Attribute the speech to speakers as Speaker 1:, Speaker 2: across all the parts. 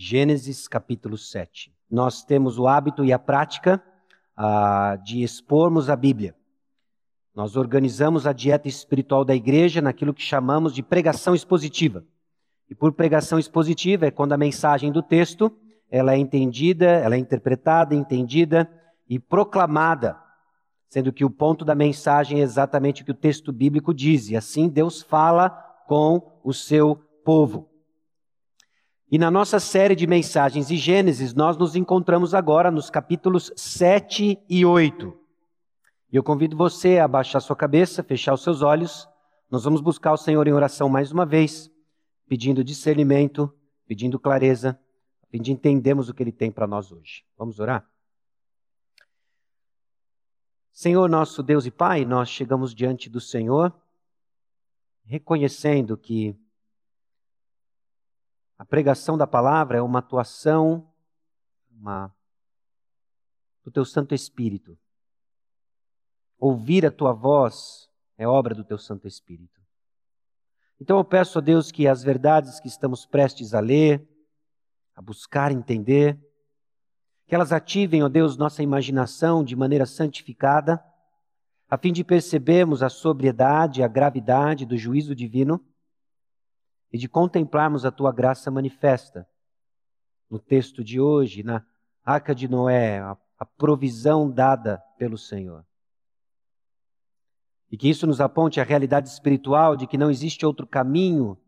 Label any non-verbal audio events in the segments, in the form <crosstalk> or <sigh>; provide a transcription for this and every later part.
Speaker 1: Gênesis capítulo 7. Nós temos o hábito e a prática ah, de expormos a Bíblia. Nós organizamos a dieta espiritual da igreja naquilo que chamamos de pregação expositiva. E por pregação expositiva é quando a mensagem do texto ela é entendida, ela é interpretada, entendida e proclamada, sendo que o ponto da mensagem é exatamente o que o texto bíblico diz, e assim Deus fala com o seu povo. E na nossa série de mensagens de Gênesis, nós nos encontramos agora nos capítulos 7 e 8. E eu convido você a abaixar sua cabeça, fechar os seus olhos. Nós vamos buscar o Senhor em oração mais uma vez, pedindo discernimento, pedindo clareza, a de entendermos o que Ele tem para nós hoje. Vamos orar? Senhor, nosso Deus e Pai, nós chegamos diante do Senhor, reconhecendo que a pregação da palavra é uma atuação uma, do teu Santo Espírito. Ouvir a tua voz é obra do teu Santo Espírito. Então eu peço a Deus que as verdades que estamos prestes a ler, a buscar entender, que elas ativem, ó Deus, nossa imaginação de maneira santificada, a fim de percebermos a sobriedade, a gravidade do juízo divino e de contemplarmos a tua graça manifesta no texto de hoje, na arca de Noé, a, a provisão dada pelo Senhor. E que isso nos aponte a realidade espiritual de que não existe outro caminho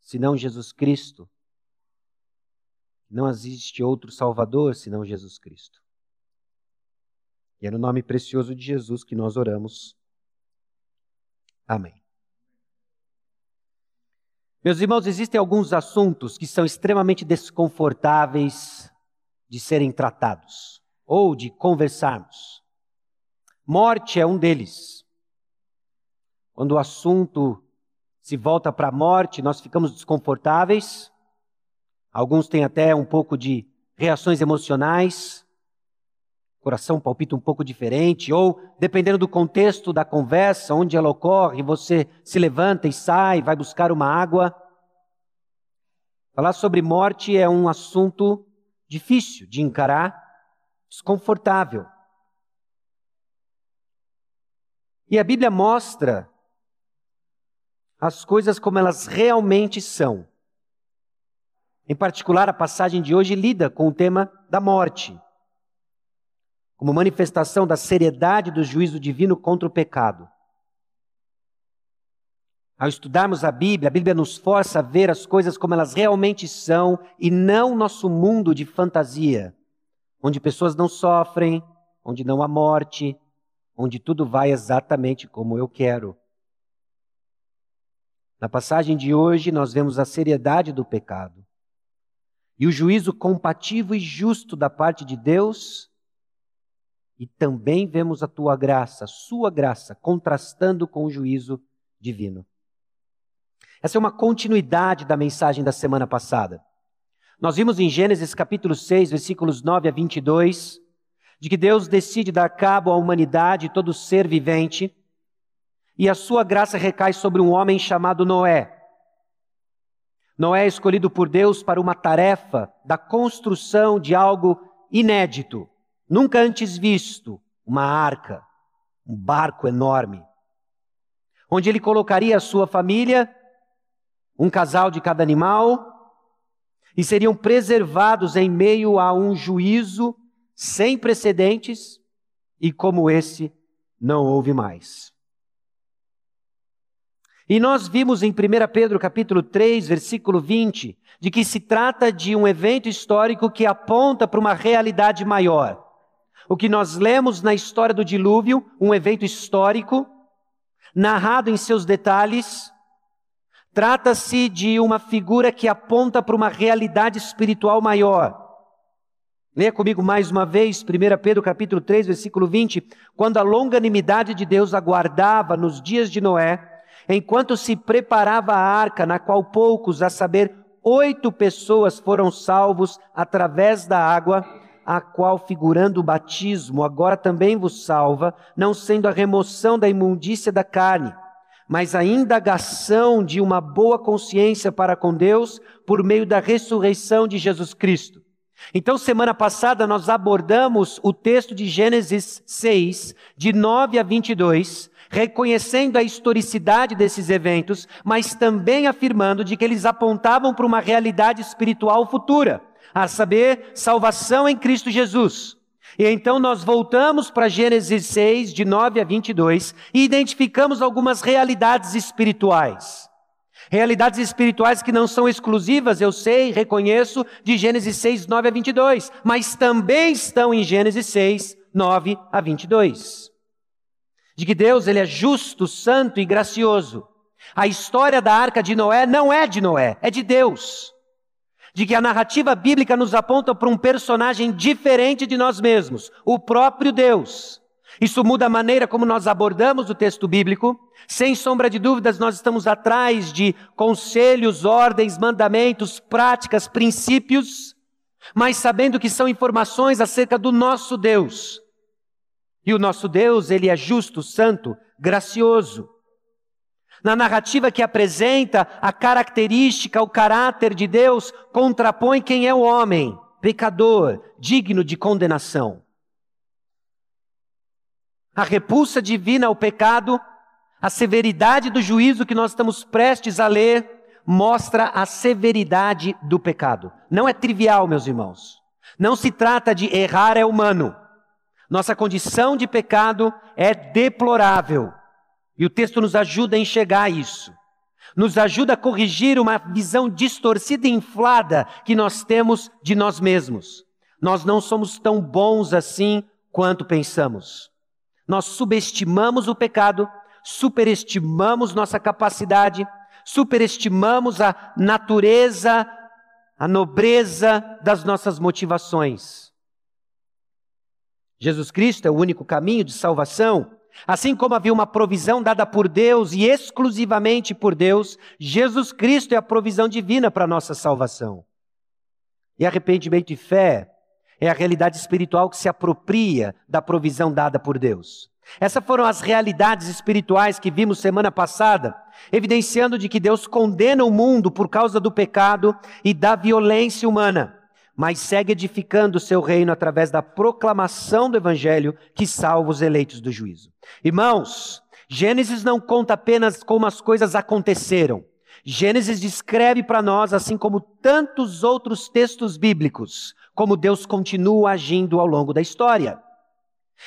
Speaker 1: senão Jesus Cristo. Não existe outro Salvador senão Jesus Cristo. E é no nome precioso de Jesus que nós oramos. Amém. Meus irmãos, existem alguns assuntos que são extremamente desconfortáveis de serem tratados ou de conversarmos. Morte é um deles. Quando o assunto se volta para a morte, nós ficamos desconfortáveis. Alguns têm até um pouco de reações emocionais. Coração palpita um pouco diferente, ou dependendo do contexto da conversa, onde ela ocorre, você se levanta e sai, vai buscar uma água. Falar sobre morte é um assunto difícil de encarar, desconfortável. E a Bíblia mostra as coisas como elas realmente são. Em particular, a passagem de hoje lida com o tema da morte, como manifestação da seriedade do juízo divino contra o pecado. Ao estudarmos a Bíblia, a Bíblia nos força a ver as coisas como elas realmente são e não nosso mundo de fantasia, onde pessoas não sofrem, onde não há morte, onde tudo vai exatamente como eu quero. Na passagem de hoje, nós vemos a seriedade do pecado e o juízo compatível e justo da parte de Deus, e também vemos a tua graça, sua graça, contrastando com o juízo divino. Essa é uma continuidade da mensagem da semana passada. Nós vimos em Gênesis capítulo 6, versículos 9 a 22, de que Deus decide dar cabo à humanidade e todo ser vivente, e a sua graça recai sobre um homem chamado Noé. Noé é escolhido por Deus para uma tarefa da construção de algo inédito, nunca antes visto, uma arca, um barco enorme, onde ele colocaria a sua família um casal de cada animal, e seriam preservados em meio a um juízo sem precedentes, e como esse não houve mais. E nós vimos em 1 Pedro capítulo 3, versículo 20, de que se trata de um evento histórico que aponta para uma realidade maior. O que nós lemos na história do dilúvio, um evento histórico, narrado em seus detalhes, Trata-se de uma figura que aponta para uma realidade espiritual maior. Leia comigo mais uma vez, 1 Pedro capítulo 3, versículo 20. Quando a longanimidade de Deus aguardava nos dias de Noé, enquanto se preparava a arca, na qual poucos, a saber, oito pessoas foram salvos através da água, a qual, figurando o batismo, agora também vos salva, não sendo a remoção da imundícia da carne mas a indagação de uma boa consciência para com Deus por meio da ressurreição de Jesus Cristo. Então, semana passada, nós abordamos o texto de Gênesis 6, de 9 a 22, reconhecendo a historicidade desses eventos, mas também afirmando de que eles apontavam para uma realidade espiritual futura, a saber, salvação em Cristo Jesus. E então nós voltamos para Gênesis 6, de 9 a 22, e identificamos algumas realidades espirituais. Realidades espirituais que não são exclusivas, eu sei, reconheço, de Gênesis 6, 9 a 22, mas também estão em Gênesis 6, 9 a 22. De que Deus ele é justo, santo e gracioso. A história da arca de Noé não é de Noé, é de Deus. De que a narrativa bíblica nos aponta para um personagem diferente de nós mesmos, o próprio Deus. Isso muda a maneira como nós abordamos o texto bíblico. Sem sombra de dúvidas, nós estamos atrás de conselhos, ordens, mandamentos, práticas, princípios, mas sabendo que são informações acerca do nosso Deus. E o nosso Deus, ele é justo, santo, gracioso. Na narrativa que apresenta a característica, o caráter de Deus, contrapõe quem é o homem, pecador, digno de condenação a repulsa divina ao pecado, a severidade do juízo que nós estamos prestes a ler, mostra a severidade do pecado. Não é trivial, meus irmãos. Não se trata de errar é humano. Nossa condição de pecado é deplorável. E o texto nos ajuda a enxergar isso. Nos ajuda a corrigir uma visão distorcida e inflada que nós temos de nós mesmos. Nós não somos tão bons assim quanto pensamos. Nós subestimamos o pecado, superestimamos nossa capacidade, superestimamos a natureza, a nobreza das nossas motivações. Jesus Cristo é o único caminho de salvação. Assim como havia uma provisão dada por Deus e exclusivamente por Deus, Jesus Cristo é a provisão divina para a nossa salvação. E arrependimento e fé é a realidade espiritual que se apropria da provisão dada por Deus. Essas foram as realidades espirituais que vimos semana passada, evidenciando de que Deus condena o mundo por causa do pecado e da violência humana, mas segue edificando o seu reino através da proclamação do evangelho que salva os eleitos do juízo. Irmãos, Gênesis não conta apenas como as coisas aconteceram. Gênesis descreve para nós, assim como tantos outros textos bíblicos, como Deus continua agindo ao longo da história.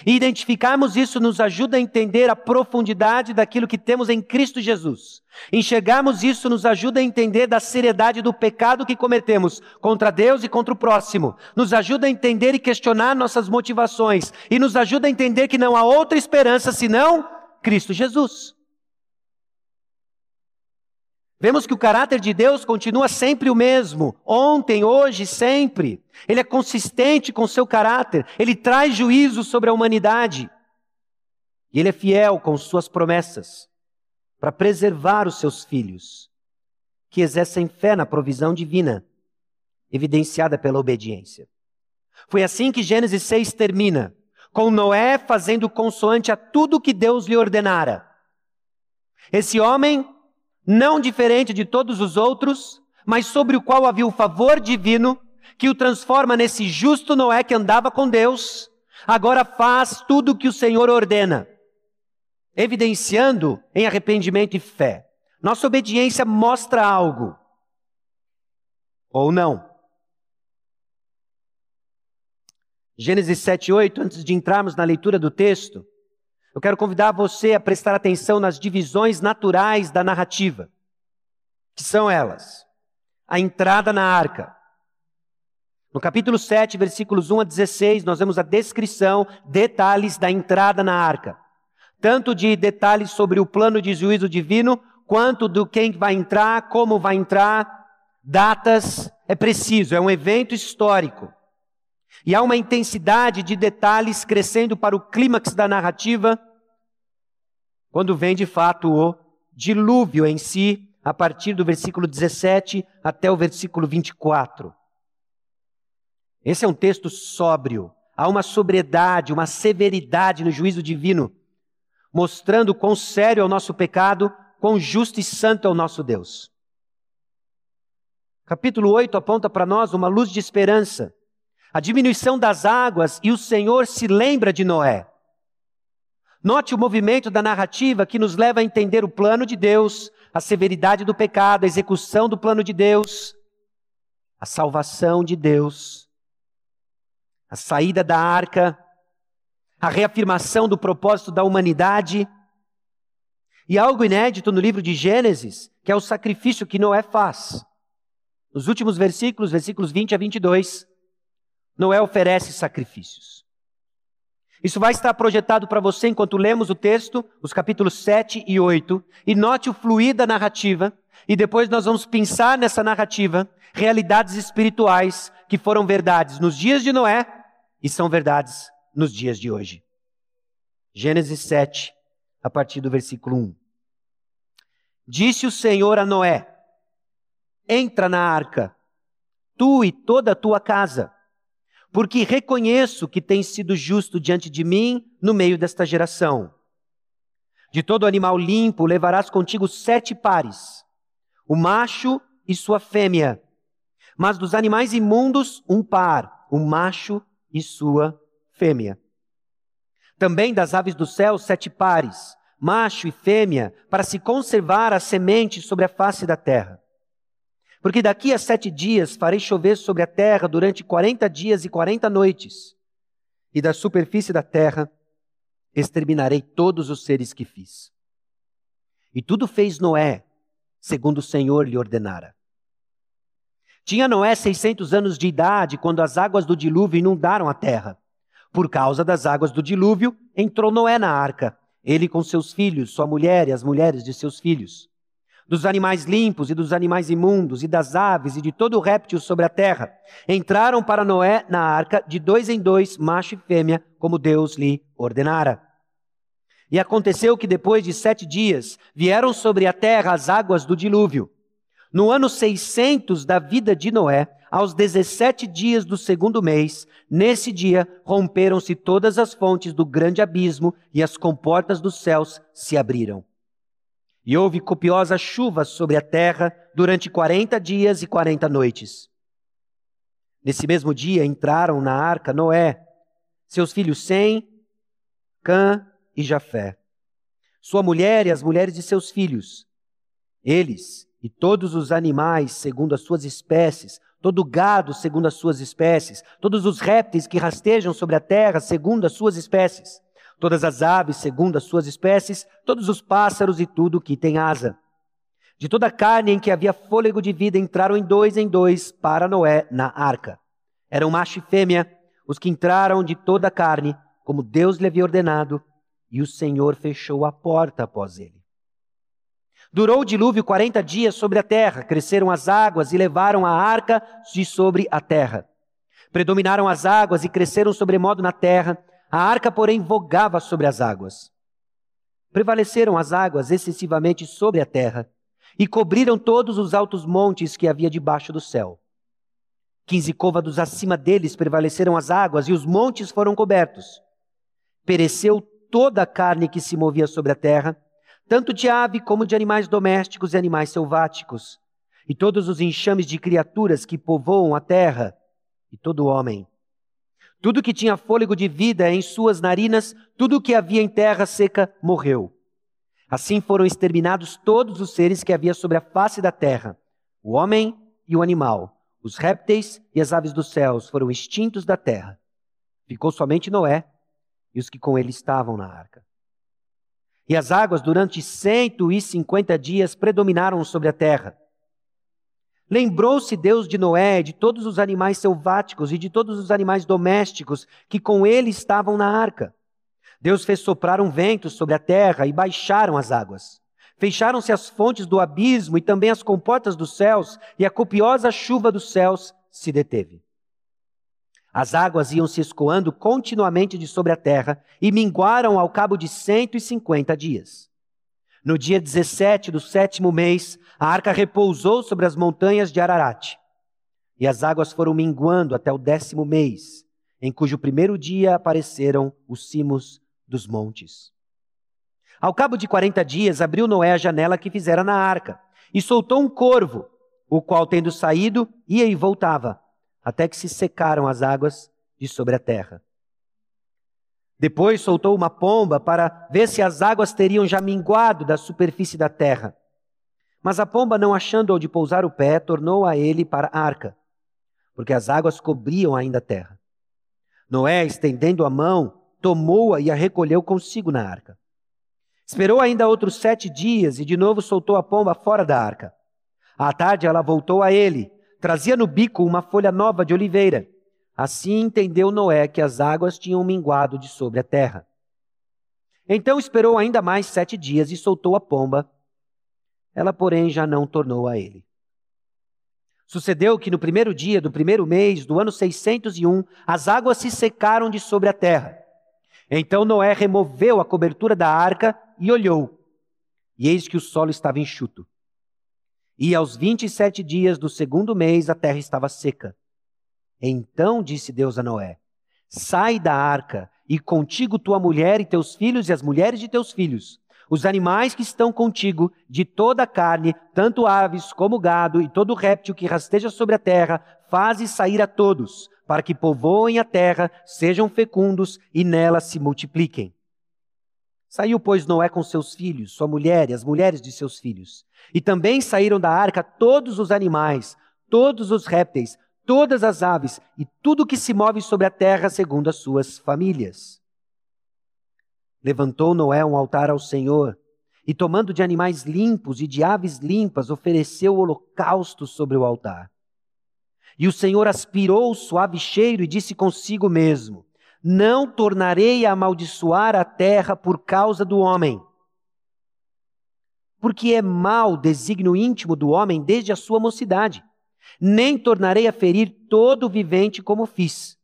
Speaker 1: E identificarmos isso nos ajuda a entender a profundidade daquilo que temos em Cristo Jesus. Enxergarmos isso nos ajuda a entender da seriedade do pecado que cometemos contra Deus e contra o próximo. Nos ajuda a entender e questionar nossas motivações. E nos ajuda a entender que não há outra esperança senão Cristo Jesus. Vemos que o caráter de Deus continua sempre o mesmo, ontem, hoje, sempre. Ele é consistente com seu caráter, ele traz juízo sobre a humanidade. E ele é fiel com suas promessas para preservar os seus filhos, que exercem fé na provisão divina, evidenciada pela obediência. Foi assim que Gênesis 6 termina, com Noé fazendo consoante a tudo que Deus lhe ordenara. Esse homem não diferente de todos os outros, mas sobre o qual havia o favor divino que o transforma nesse justo Noé que andava com Deus, agora faz tudo o que o Senhor ordena, evidenciando em arrependimento e fé. Nossa obediência mostra algo, ou não. Gênesis 7, 8, antes de entrarmos na leitura do texto, eu quero convidar você a prestar atenção nas divisões naturais da narrativa, que são elas: a entrada na arca. No capítulo 7, versículos 1 a 16, nós vemos a descrição, detalhes da entrada na arca. Tanto de detalhes sobre o plano de juízo divino, quanto do quem vai entrar, como vai entrar, datas, é preciso, é um evento histórico. E há uma intensidade de detalhes crescendo para o clímax da narrativa, quando vem de fato o dilúvio em si, a partir do versículo 17 até o versículo 24. Esse é um texto sóbrio, há uma sobriedade, uma severidade no juízo divino, mostrando quão sério é o nosso pecado, quão justo e santo é o nosso Deus. Capítulo 8 aponta para nós uma luz de esperança, a diminuição das águas e o Senhor se lembra de Noé. Note o movimento da narrativa que nos leva a entender o plano de Deus, a severidade do pecado, a execução do plano de Deus, a salvação de Deus, a saída da arca, a reafirmação do propósito da humanidade. E algo inédito no livro de Gênesis, que é o sacrifício que Noé faz. Nos últimos versículos, versículos 20 a 22, Noé oferece sacrifícios. Isso vai estar projetado para você enquanto lemos o texto, os capítulos 7 e 8, e note o fluir da narrativa, e depois nós vamos pensar nessa narrativa realidades espirituais que foram verdades nos dias de Noé e são verdades nos dias de hoje. Gênesis 7, a partir do versículo 1. Disse o Senhor a Noé: Entra na arca, tu e toda a tua casa, porque reconheço que tens sido justo diante de mim no meio desta geração. De todo animal limpo levarás contigo sete pares, o macho e sua fêmea, mas dos animais imundos, um par, o macho e sua fêmea. Também das aves do céu, sete pares, macho e fêmea, para se conservar a semente sobre a face da terra. Porque daqui a sete dias farei chover sobre a terra durante quarenta dias e quarenta noites, e da superfície da terra exterminarei todos os seres que fiz. E tudo fez Noé, segundo o Senhor lhe ordenara. Tinha Noé 600 anos de idade quando as águas do dilúvio inundaram a terra. Por causa das águas do dilúvio, entrou Noé na arca, ele com seus filhos, sua mulher e as mulheres de seus filhos. Dos animais limpos e dos animais imundos, e das aves e de todo réptil sobre a terra, entraram para Noé na arca de dois em dois, macho e fêmea, como Deus lhe ordenara. E aconteceu que depois de sete dias vieram sobre a terra as águas do dilúvio no ano 600 da vida de Noé, aos 17 dias do segundo mês, nesse dia romperam-se todas as fontes do grande abismo e as comportas dos céus se abriram. E houve copiosa chuva sobre a terra durante quarenta dias e quarenta noites. Nesse mesmo dia entraram na arca Noé, seus filhos Sem, Cã e Jafé, sua mulher e as mulheres de seus filhos. Eles e todos os animais segundo as suas espécies, todo gado segundo as suas espécies, todos os répteis que rastejam sobre a terra segundo as suas espécies, todas as aves segundo as suas espécies, todos os pássaros e tudo que tem asa. De toda a carne em que havia fôlego de vida entraram em dois em dois para Noé na arca. Eram macho e fêmea, os que entraram de toda a carne, como Deus lhe havia ordenado, e o Senhor fechou a porta após ele. Durou o dilúvio quarenta dias sobre a terra, cresceram as águas e levaram a arca de sobre a terra. Predominaram as águas e cresceram sobremodo na terra, a arca, porém, vogava sobre as águas. Prevaleceram as águas excessivamente sobre a terra e cobriram todos os altos montes que havia debaixo do céu. Quinze côvados acima deles prevaleceram as águas e os montes foram cobertos. Pereceu toda a carne que se movia sobre a terra, tanto de ave como de animais domésticos e animais selváticos, e todos os enxames de criaturas que povoam a terra, e todo homem. Tudo que tinha fôlego de vida em suas narinas, tudo que havia em terra seca, morreu. Assim foram exterminados todos os seres que havia sobre a face da terra, o homem e o animal, os répteis e as aves dos céus foram extintos da terra. Ficou somente Noé e os que com ele estavam na arca. E as águas durante cento e cinquenta dias predominaram sobre a terra. Lembrou-se Deus de Noé, de todos os animais selváticos e de todos os animais domésticos que com ele estavam na arca. Deus fez soprar um vento sobre a terra e baixaram as águas. Fecharam-se as fontes do abismo e também as comportas dos céus, e a copiosa chuva dos céus se deteve. As águas iam se escoando continuamente de sobre a terra e minguaram ao cabo de cento e cinquenta dias. No dia 17 do sétimo mês, a arca repousou sobre as montanhas de Ararat. E as águas foram minguando até o décimo mês, em cujo primeiro dia apareceram os cimos dos montes. Ao cabo de quarenta dias, abriu Noé a janela que fizera na arca e soltou um corvo, o qual, tendo saído, ia e voltava, até que se secaram as águas de sobre a terra. Depois soltou uma pomba para ver se as águas teriam já minguado da superfície da terra. Mas a pomba, não achando onde pousar o pé, tornou a ele para a arca, porque as águas cobriam ainda a terra. Noé, estendendo a mão, tomou-a e a recolheu consigo na arca. Esperou ainda outros sete dias e de novo soltou a pomba fora da arca. À tarde ela voltou a ele, trazia no bico uma folha nova de oliveira. Assim entendeu Noé que as águas tinham minguado de sobre a terra. Então esperou ainda mais sete dias e soltou a pomba. Ela, porém, já não tornou a ele. Sucedeu que no primeiro dia do primeiro mês do ano 601, as águas se secaram de sobre a terra. Então Noé removeu a cobertura da arca e olhou, e eis que o solo estava enxuto. E aos vinte e sete dias do segundo mês a terra estava seca. Então disse Deus a Noé: Sai da arca, e contigo tua mulher e teus filhos e as mulheres de teus filhos, os animais que estão contigo, de toda a carne, tanto aves como gado e todo réptil que rasteja sobre a terra, faze sair a todos, para que povoem a terra, sejam fecundos e nela se multipliquem. Saiu, pois, Noé com seus filhos, sua mulher e as mulheres de seus filhos. E também saíram da arca todos os animais, todos os répteis, todas as aves e tudo que se move sobre a terra segundo as suas famílias. Levantou Noé um altar ao Senhor e, tomando de animais limpos e de aves limpas, ofereceu holocausto sobre o altar. E o Senhor aspirou o suave cheiro e disse consigo mesmo: não tornarei a amaldiçoar a terra por causa do homem. Porque é mau o desígnio íntimo do homem desde a sua mocidade. Nem tornarei a ferir todo vivente como fiz.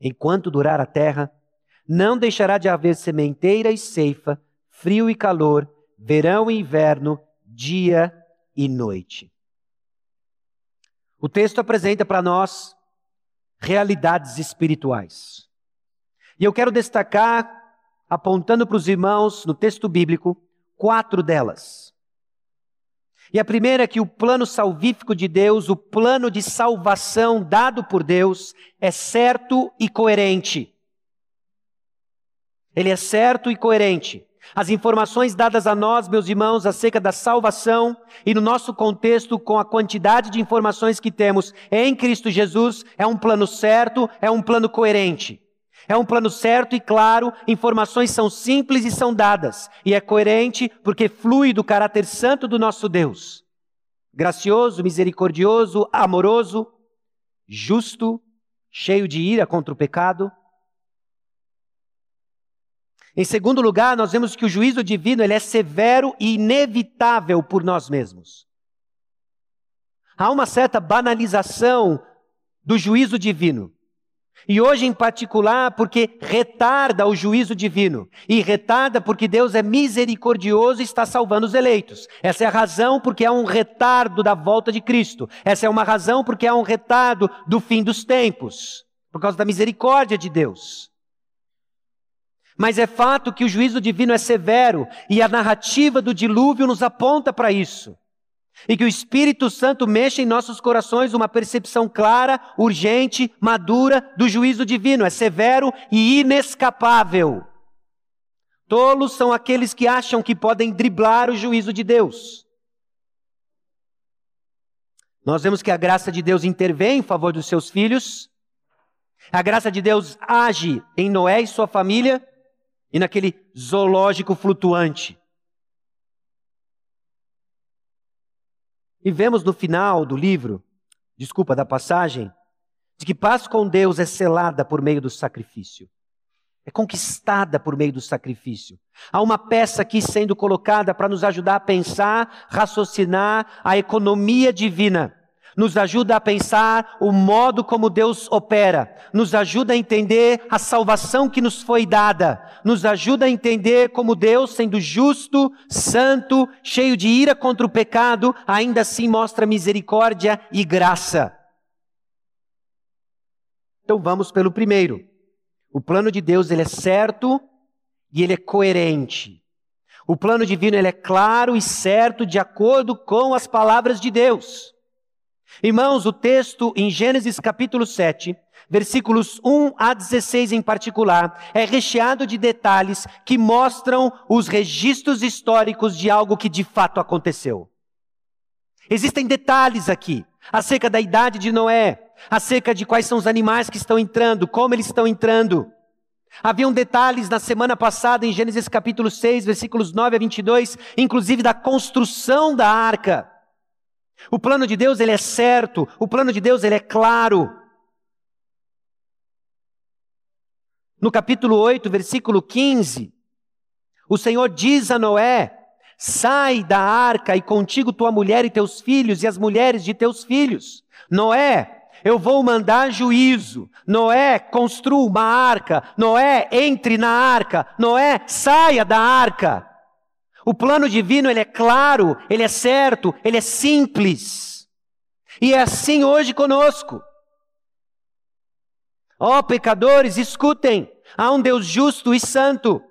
Speaker 1: Enquanto durar a terra, não deixará de haver sementeira e ceifa, frio e calor, verão e inverno, dia e noite. O texto apresenta para nós realidades espirituais. E eu quero destacar, apontando para os irmãos no texto bíblico, quatro delas. E a primeira é que o plano salvífico de Deus, o plano de salvação dado por Deus, é certo e coerente. Ele é certo e coerente. As informações dadas a nós, meus irmãos, acerca da salvação e no nosso contexto, com a quantidade de informações que temos em Cristo Jesus, é um plano certo, é um plano coerente. É um plano certo e claro, informações são simples e são dadas, e é coerente porque flui do caráter santo do nosso Deus. Gracioso, misericordioso, amoroso, justo, cheio de ira contra o pecado, em segundo lugar, nós vemos que o juízo divino ele é severo e inevitável por nós mesmos. Há uma certa banalização do juízo divino. E hoje em particular, porque retarda o juízo divino. E retarda porque Deus é misericordioso e está salvando os eleitos. Essa é a razão porque há um retardo da volta de Cristo. Essa é uma razão porque há um retardo do fim dos tempos. Por causa da misericórdia de Deus. Mas é fato que o juízo divino é severo e a narrativa do dilúvio nos aponta para isso. E que o Espírito Santo mexe em nossos corações uma percepção clara, urgente, madura do juízo divino. É severo e inescapável. Tolos são aqueles que acham que podem driblar o juízo de Deus. Nós vemos que a graça de Deus intervém em favor dos seus filhos. A graça de Deus age em Noé e sua família e naquele zoológico flutuante. E vemos no final do livro, desculpa, da passagem, de que paz com Deus é selada por meio do sacrifício. É conquistada por meio do sacrifício. Há uma peça aqui sendo colocada para nos ajudar a pensar, raciocinar a economia divina nos ajuda a pensar o modo como Deus opera, nos ajuda a entender a salvação que nos foi dada, nos ajuda a entender como Deus, sendo justo, santo, cheio de ira contra o pecado, ainda assim mostra misericórdia e graça. Então vamos pelo primeiro. O plano de Deus ele é certo e ele é coerente. O plano divino ele é claro e certo de acordo com as palavras de Deus. Irmãos, o texto em Gênesis capítulo 7, versículos 1 a 16 em particular, é recheado de detalhes que mostram os registros históricos de algo que de fato aconteceu. Existem detalhes aqui acerca da idade de Noé, acerca de quais são os animais que estão entrando, como eles estão entrando. Haviam detalhes na semana passada em Gênesis capítulo 6, versículos 9 a 22, inclusive da construção da arca. O plano de Deus ele é certo, o plano de Deus ele é claro. No capítulo 8, versículo 15, o Senhor diz a Noé: Sai da arca e contigo tua mulher e teus filhos e as mulheres de teus filhos. Noé, eu vou mandar juízo. Noé, construa uma arca. Noé, entre na arca. Noé, saia da arca. O plano divino, ele é claro, ele é certo, ele é simples. E é assim hoje conosco. Ó oh, pecadores, escutem. Há um Deus justo e santo.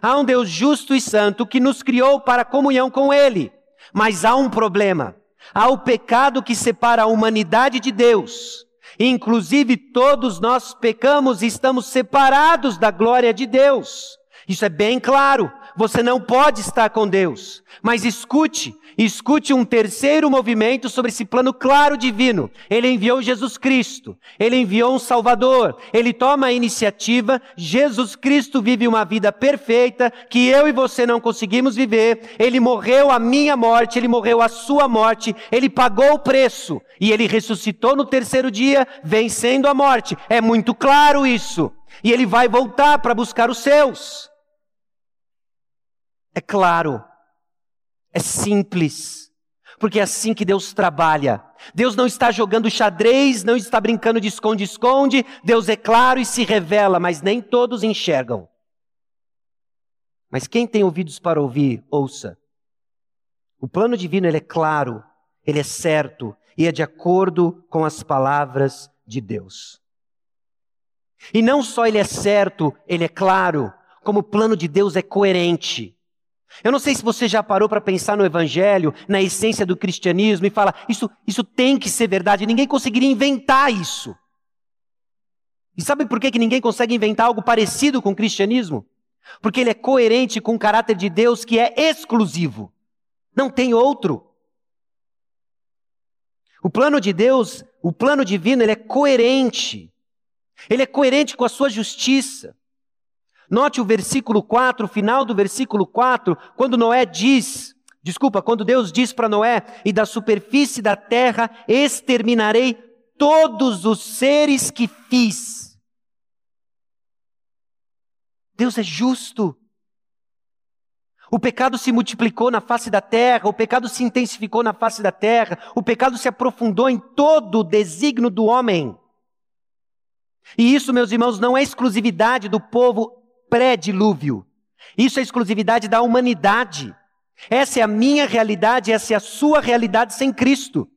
Speaker 1: Há um Deus justo e santo que nos criou para comunhão com Ele. Mas há um problema. Há o pecado que separa a humanidade de Deus. Inclusive, todos nós pecamos e estamos separados da glória de Deus. Isso é bem claro. Você não pode estar com Deus. Mas escute, escute um terceiro movimento sobre esse plano claro divino. Ele enviou Jesus Cristo. Ele enviou um Salvador. Ele toma a iniciativa. Jesus Cristo vive uma vida perfeita que eu e você não conseguimos viver. Ele morreu a minha morte, ele morreu a sua morte. Ele pagou o preço e ele ressuscitou no terceiro dia, vencendo a morte. É muito claro isso. E ele vai voltar para buscar os seus. É claro, é simples, porque é assim que Deus trabalha. Deus não está jogando xadrez, não está brincando de esconde-esconde, Deus é claro e se revela, mas nem todos enxergam. Mas quem tem ouvidos para ouvir, ouça. O plano divino ele é claro, ele é certo e é de acordo com as palavras de Deus. E não só ele é certo, ele é claro, como o plano de Deus é coerente. Eu não sei se você já parou para pensar no Evangelho, na essência do cristianismo e fala, isso, isso tem que ser verdade, ninguém conseguiria inventar isso. E sabe por que, que ninguém consegue inventar algo parecido com o cristianismo? Porque ele é coerente com o caráter de Deus que é exclusivo. Não tem outro. O plano de Deus, o plano divino, ele é coerente. Ele é coerente com a sua justiça. Note o versículo 4, o final do versículo 4, quando Noé diz, desculpa, quando Deus diz para Noé: E da superfície da terra exterminarei todos os seres que fiz. Deus é justo. O pecado se multiplicou na face da terra, o pecado se intensificou na face da terra, o pecado se aprofundou em todo o desígnio do homem. E isso, meus irmãos, não é exclusividade do povo pré-dilúvio. Isso é exclusividade da humanidade. Essa é a minha realidade, essa é a sua realidade sem Cristo.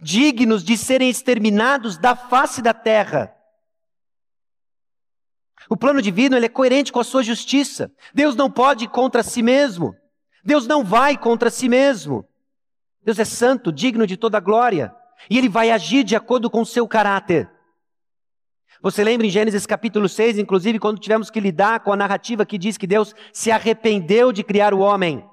Speaker 1: Dignos de serem exterminados da face da terra. O plano divino ele é coerente com a sua justiça. Deus não pode ir contra si mesmo. Deus não vai contra si mesmo. Deus é santo, digno de toda glória. E ele vai agir de acordo com o seu caráter. Você lembra em Gênesis capítulo 6, inclusive, quando tivemos que lidar com a narrativa que diz que Deus se arrependeu de criar o homem?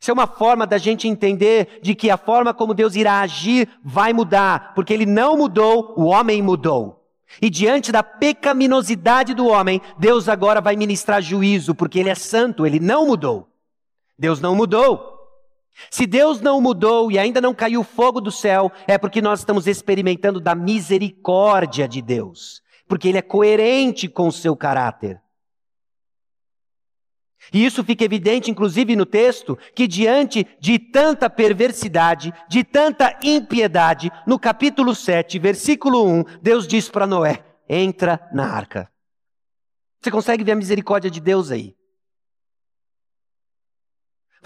Speaker 1: Isso é uma forma da gente entender de que a forma como Deus irá agir vai mudar, porque ele não mudou, o homem mudou. E diante da pecaminosidade do homem, Deus agora vai ministrar juízo, porque ele é santo, ele não mudou. Deus não mudou. Se Deus não mudou e ainda não caiu fogo do céu, é porque nós estamos experimentando da misericórdia de Deus, porque Ele é coerente com o seu caráter. E isso fica evidente, inclusive, no texto, que diante de tanta perversidade, de tanta impiedade, no capítulo 7, versículo 1, Deus diz para Noé: entra na arca. Você consegue ver a misericórdia de Deus aí?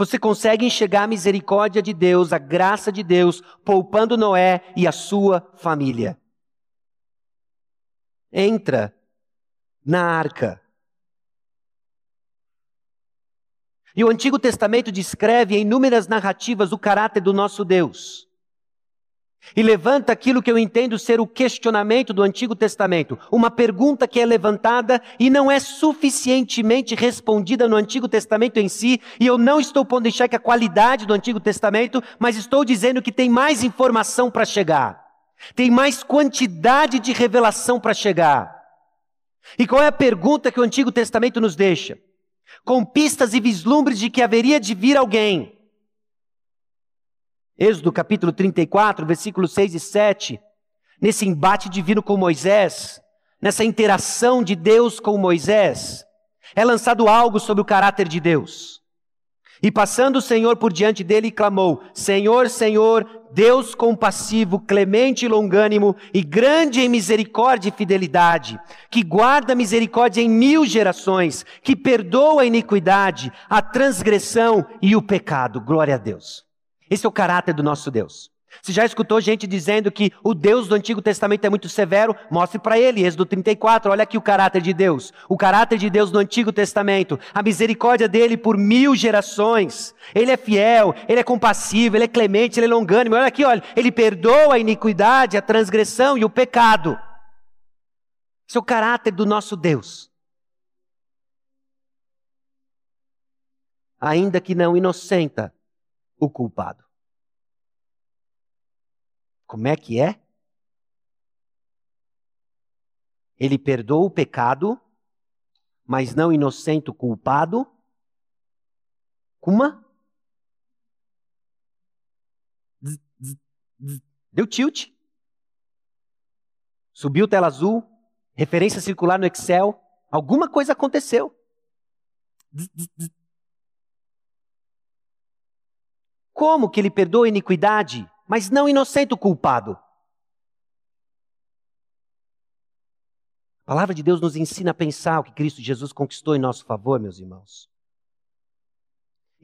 Speaker 1: Você consegue enxergar a misericórdia de Deus, a graça de Deus, poupando Noé e a sua família. Entra na arca. E o Antigo Testamento descreve em inúmeras narrativas o caráter do nosso Deus. E levanta aquilo que eu entendo ser o questionamento do Antigo Testamento, uma pergunta que é levantada e não é suficientemente respondida no Antigo Testamento em si, e eu não estou pondo em xeque a qualidade do Antigo Testamento, mas estou dizendo que tem mais informação para chegar, tem mais quantidade de revelação para chegar. E qual é a pergunta que o Antigo Testamento nos deixa? Com pistas e vislumbres de que haveria de vir alguém Êxodo capítulo 34, versículos 6 e 7, nesse embate divino com Moisés, nessa interação de Deus com Moisés, é lançado algo sobre o caráter de Deus. E passando o Senhor por diante dele, clamou: Senhor, Senhor, Deus compassivo, clemente e longânimo, e grande em misericórdia e fidelidade, que guarda misericórdia em mil gerações, que perdoa a iniquidade, a transgressão e o pecado. Glória a Deus. Esse é o caráter do nosso Deus. Se já escutou gente dizendo que o Deus do Antigo Testamento é muito severo, mostre para ele, Êxodo 34, olha aqui o caráter de Deus. O caráter de Deus no Antigo Testamento, a misericórdia dele por mil gerações. Ele é fiel, ele é compassivo, ele é clemente, ele é longânimo. Olha aqui, olha, ele perdoa a iniquidade, a transgressão e o pecado. Esse é o caráter do nosso Deus. Ainda que não inocenta o culpado. Como é que é? Ele perdoa o pecado, mas não inocente o culpado. Kuma? Deu tilt. Subiu tela azul, referência circular no Excel. Alguma coisa aconteceu. Como que ele perdoa a iniquidade, mas não inocente o culpado? A palavra de Deus nos ensina a pensar o que Cristo Jesus conquistou em nosso favor, meus irmãos.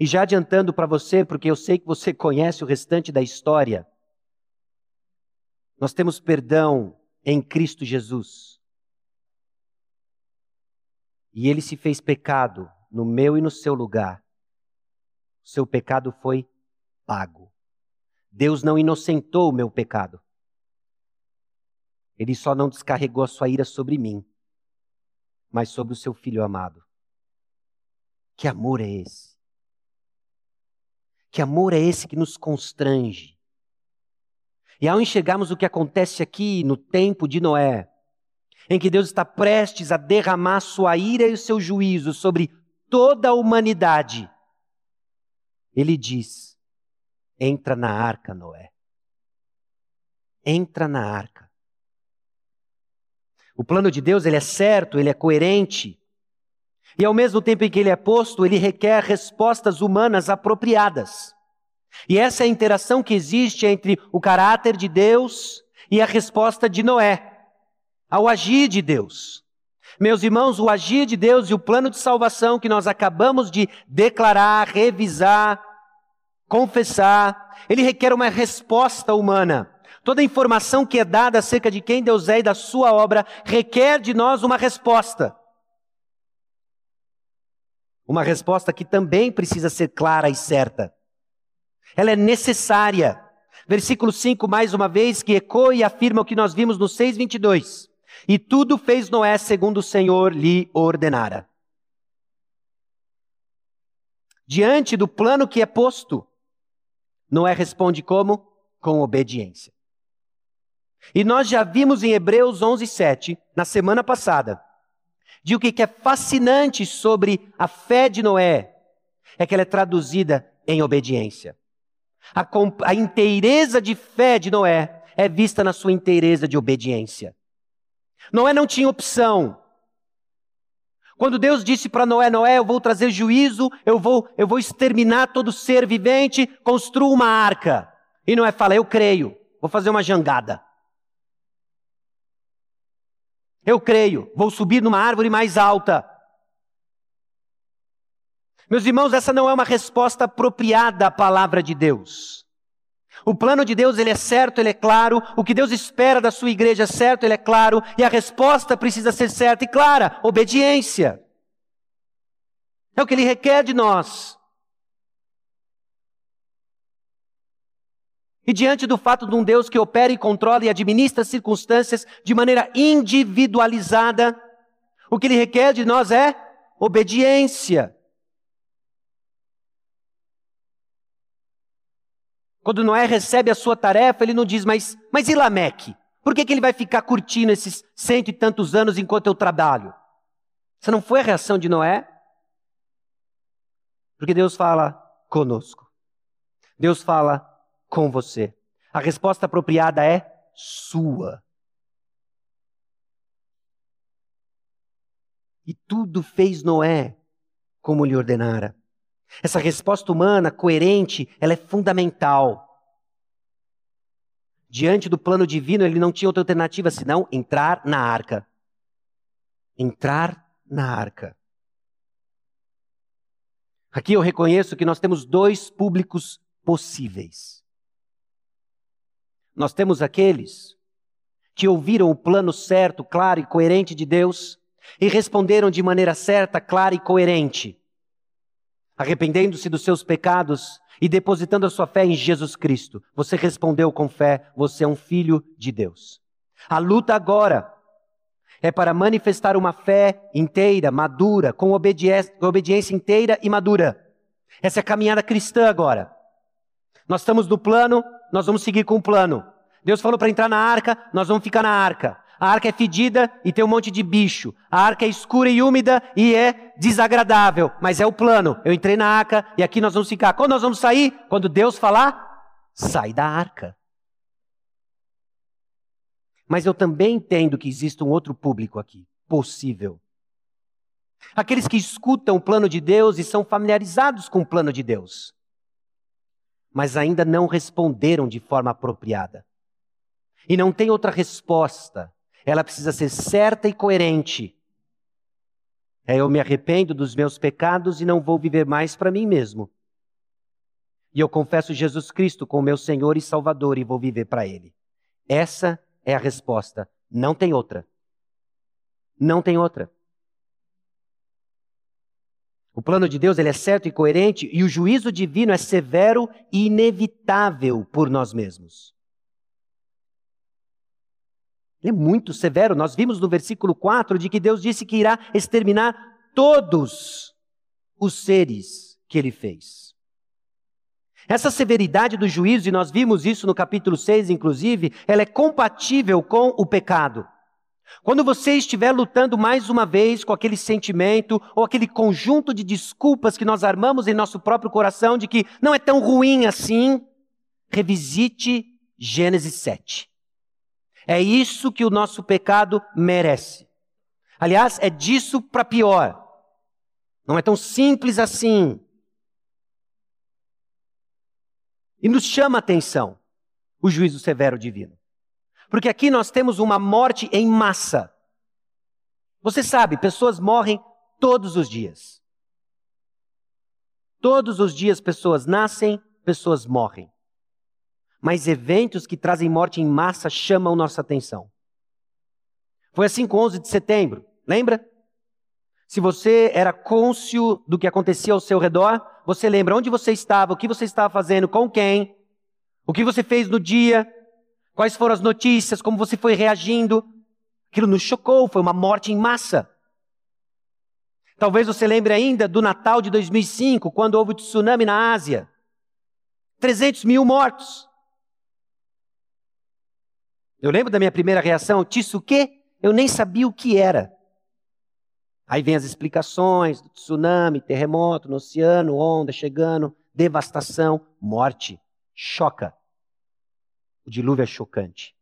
Speaker 1: E já adiantando para você, porque eu sei que você <laughs> conhece o restante da história, nós temos perdão em Cristo Jesus. E ele se fez pecado no meu e no seu lugar. Seu pecado foi pago. Deus não inocentou o meu pecado. Ele só não descarregou a sua ira sobre mim, mas sobre o seu filho amado. Que amor é esse? Que amor é esse que nos constrange? E ao enxergarmos o que acontece aqui no tempo de Noé, em que Deus está prestes a derramar sua ira e o seu juízo sobre toda a humanidade, ele diz: Entra na arca, Noé. Entra na arca. O plano de Deus ele é certo, ele é coerente. E ao mesmo tempo em que ele é posto, ele requer respostas humanas apropriadas. E essa é a interação que existe entre o caráter de Deus e a resposta de Noé ao agir de Deus. Meus irmãos, o agir de Deus e o plano de salvação que nós acabamos de declarar, revisar, confessar, ele requer uma resposta humana. Toda informação que é dada acerca de quem Deus é e da sua obra requer de nós uma resposta. Uma resposta que também precisa ser clara e certa. Ela é necessária. Versículo 5, mais uma vez, que ecoa e afirma o que nós vimos no 6,22. E tudo fez Noé segundo o Senhor lhe ordenara. Diante do plano que é posto, Noé responde como? Com obediência. E nós já vimos em Hebreus 11, 7, na semana passada, de o que é fascinante sobre a fé de Noé, é que ela é traduzida em obediência. A, a inteireza de fé de Noé é vista na sua inteireza de obediência. Noé não tinha opção. Quando Deus disse para Noé, Noé, eu vou trazer juízo, eu vou, eu vou exterminar todo ser vivente, construa uma arca. E Noé fala, eu creio, vou fazer uma jangada. Eu creio, vou subir numa árvore mais alta. Meus irmãos, essa não é uma resposta apropriada à palavra de Deus. O plano de Deus, ele é certo, ele é claro, o que Deus espera da sua igreja é certo, ele é claro, e a resposta precisa ser certa e clara, obediência. É o que ele requer de nós. E diante do fato de um Deus que opera e controla e administra as circunstâncias de maneira individualizada, o que ele requer de nós é obediência. Quando Noé recebe a sua tarefa, ele não diz, mas, mas e Lameque? Por que, que ele vai ficar curtindo esses cento e tantos anos enquanto eu trabalho? Essa não foi a reação de Noé? Porque Deus fala conosco. Deus fala com você. A resposta apropriada é sua. E tudo fez Noé como lhe ordenara. Essa resposta humana, coerente, ela é fundamental. Diante do plano divino, ele não tinha outra alternativa senão entrar na arca. Entrar na arca. Aqui eu reconheço que nós temos dois públicos possíveis. Nós temos aqueles que ouviram o plano certo, claro e coerente de Deus e responderam de maneira certa, clara e coerente, arrependendo-se dos seus pecados e depositando a sua fé em Jesus Cristo. Você respondeu com fé, você é um filho de Deus. A luta agora é para manifestar uma fé inteira, madura, com obediência, inteira e madura. Essa é a caminhada cristã agora. Nós estamos no plano, nós vamos seguir com o plano. Deus falou para entrar na arca, nós vamos ficar na arca. A arca é fedida e tem um monte de bicho. A arca é escura e úmida e é desagradável, mas é o plano. Eu entrei na arca e aqui nós vamos ficar. Quando nós vamos sair? Quando Deus falar, sai da arca. Mas eu também entendo que existe um outro público aqui, possível. Aqueles que escutam o plano de Deus e são familiarizados com o plano de Deus, mas ainda não responderam de forma apropriada. E não tem outra resposta. Ela precisa ser certa e coerente. É eu me arrependo dos meus pecados e não vou viver mais para mim mesmo. E eu confesso Jesus Cristo como meu Senhor e Salvador e vou viver para Ele. Essa é a resposta. Não tem outra. Não tem outra. O plano de Deus ele é certo e coerente e o juízo divino é severo e inevitável por nós mesmos. É muito severo. Nós vimos no versículo 4 de que Deus disse que irá exterminar todos os seres que ele fez. Essa severidade do juízo, e nós vimos isso no capítulo 6, inclusive, ela é compatível com o pecado. Quando você estiver lutando mais uma vez com aquele sentimento ou aquele conjunto de desculpas que nós armamos em nosso próprio coração de que não é tão ruim assim, revisite Gênesis 7. É isso que o nosso pecado merece. Aliás, é disso para pior. Não é tão simples assim. E nos chama a atenção o juízo severo divino. Porque aqui nós temos uma morte em massa. Você sabe, pessoas morrem todos os dias. Todos os dias pessoas nascem, pessoas morrem. Mas eventos que trazem morte em massa chamam nossa atenção. Foi assim com 11 de setembro, lembra? Se você era côncio do que acontecia ao seu redor, você lembra onde você estava, o que você estava fazendo, com quem, o que você fez no dia, quais foram as notícias, como você foi reagindo. Aquilo nos chocou, foi uma morte em massa. Talvez você lembre ainda do Natal de 2005, quando houve o tsunami na Ásia. 300 mil mortos. Eu lembro da minha primeira reação, Tisso o quê? Eu nem sabia o que era. Aí vem as explicações do tsunami, terremoto no oceano, onda chegando, devastação, morte. Choca. O dilúvio é chocante.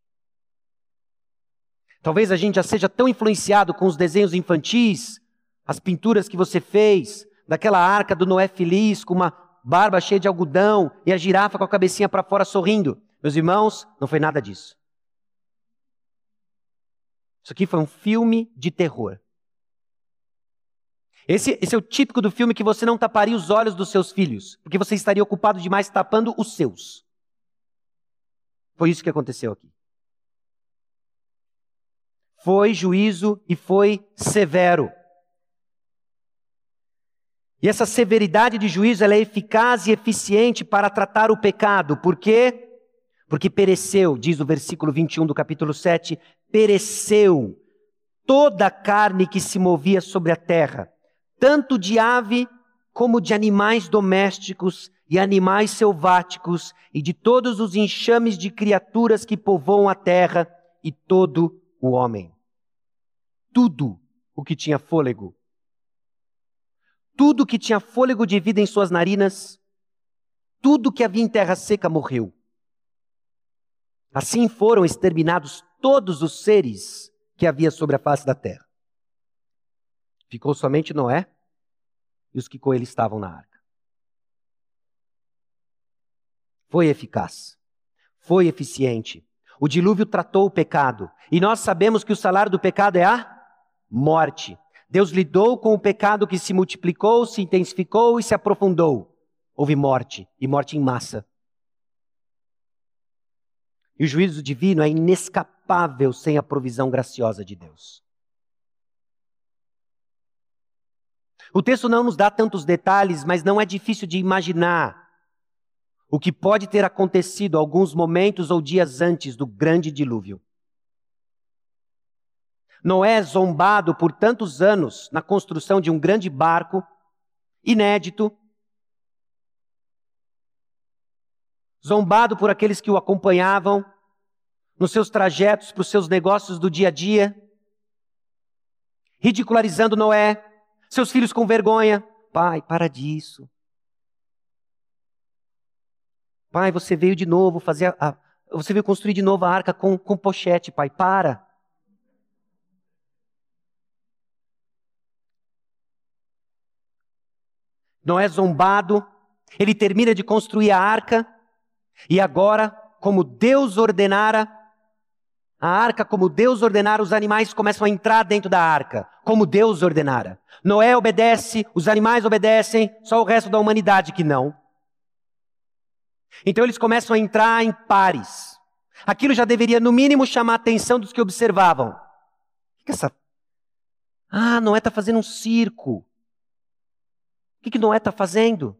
Speaker 1: Talvez a gente já seja tão influenciado com os desenhos infantis, as pinturas que você fez, daquela arca do Noé feliz, com uma barba cheia de algodão e a girafa com a cabecinha para fora sorrindo. Meus irmãos, não foi nada disso. Isso aqui foi um filme de terror. Esse, esse, é o típico do filme que você não taparia os olhos dos seus filhos, porque você estaria ocupado demais tapando os seus. Foi isso que aconteceu aqui. Foi juízo e foi severo. E essa severidade de juízo é eficaz e eficiente para tratar o pecado. Por quê? Porque pereceu, diz o versículo 21 do capítulo 7, pereceu toda a carne que se movia sobre a terra, tanto de ave como de animais domésticos e animais selváticos e de todos os enxames de criaturas que povoam a terra e todo o homem. Tudo o que tinha fôlego tudo que tinha fôlego de vida em suas narinas, tudo que havia em terra seca morreu. Assim foram exterminados todos os seres que havia sobre a face da terra. Ficou somente Noé e os que com ele estavam na arca. Foi eficaz, foi eficiente. O dilúvio tratou o pecado, e nós sabemos que o salário do pecado é a morte. Deus lidou com o pecado que se multiplicou, se intensificou e se aprofundou. Houve morte, e morte em massa. E o juízo divino é inescapável sem a provisão graciosa de Deus. O texto não nos dá tantos detalhes, mas não é difícil de imaginar o que pode ter acontecido alguns momentos ou dias antes do grande dilúvio. Noé zombado por tantos anos na construção de um grande barco, inédito, zombado por aqueles que o acompanhavam nos seus trajetos para os seus negócios do dia a dia, ridicularizando Noé, seus filhos com vergonha. Pai, para disso. Pai, você veio de novo fazer a, a, você veio construir de novo a arca com, com pochete, pai, para. Noé zombado, ele termina de construir a arca, e agora, como Deus ordenara, a arca, como Deus ordenara, os animais começam a entrar dentro da arca, como Deus ordenara. Noé obedece, os animais obedecem, só o resto da humanidade que não. Então eles começam a entrar em pares. Aquilo já deveria, no mínimo, chamar a atenção dos que observavam. O que é essa. Ah, Noé está fazendo um circo. O que, que Noé está fazendo?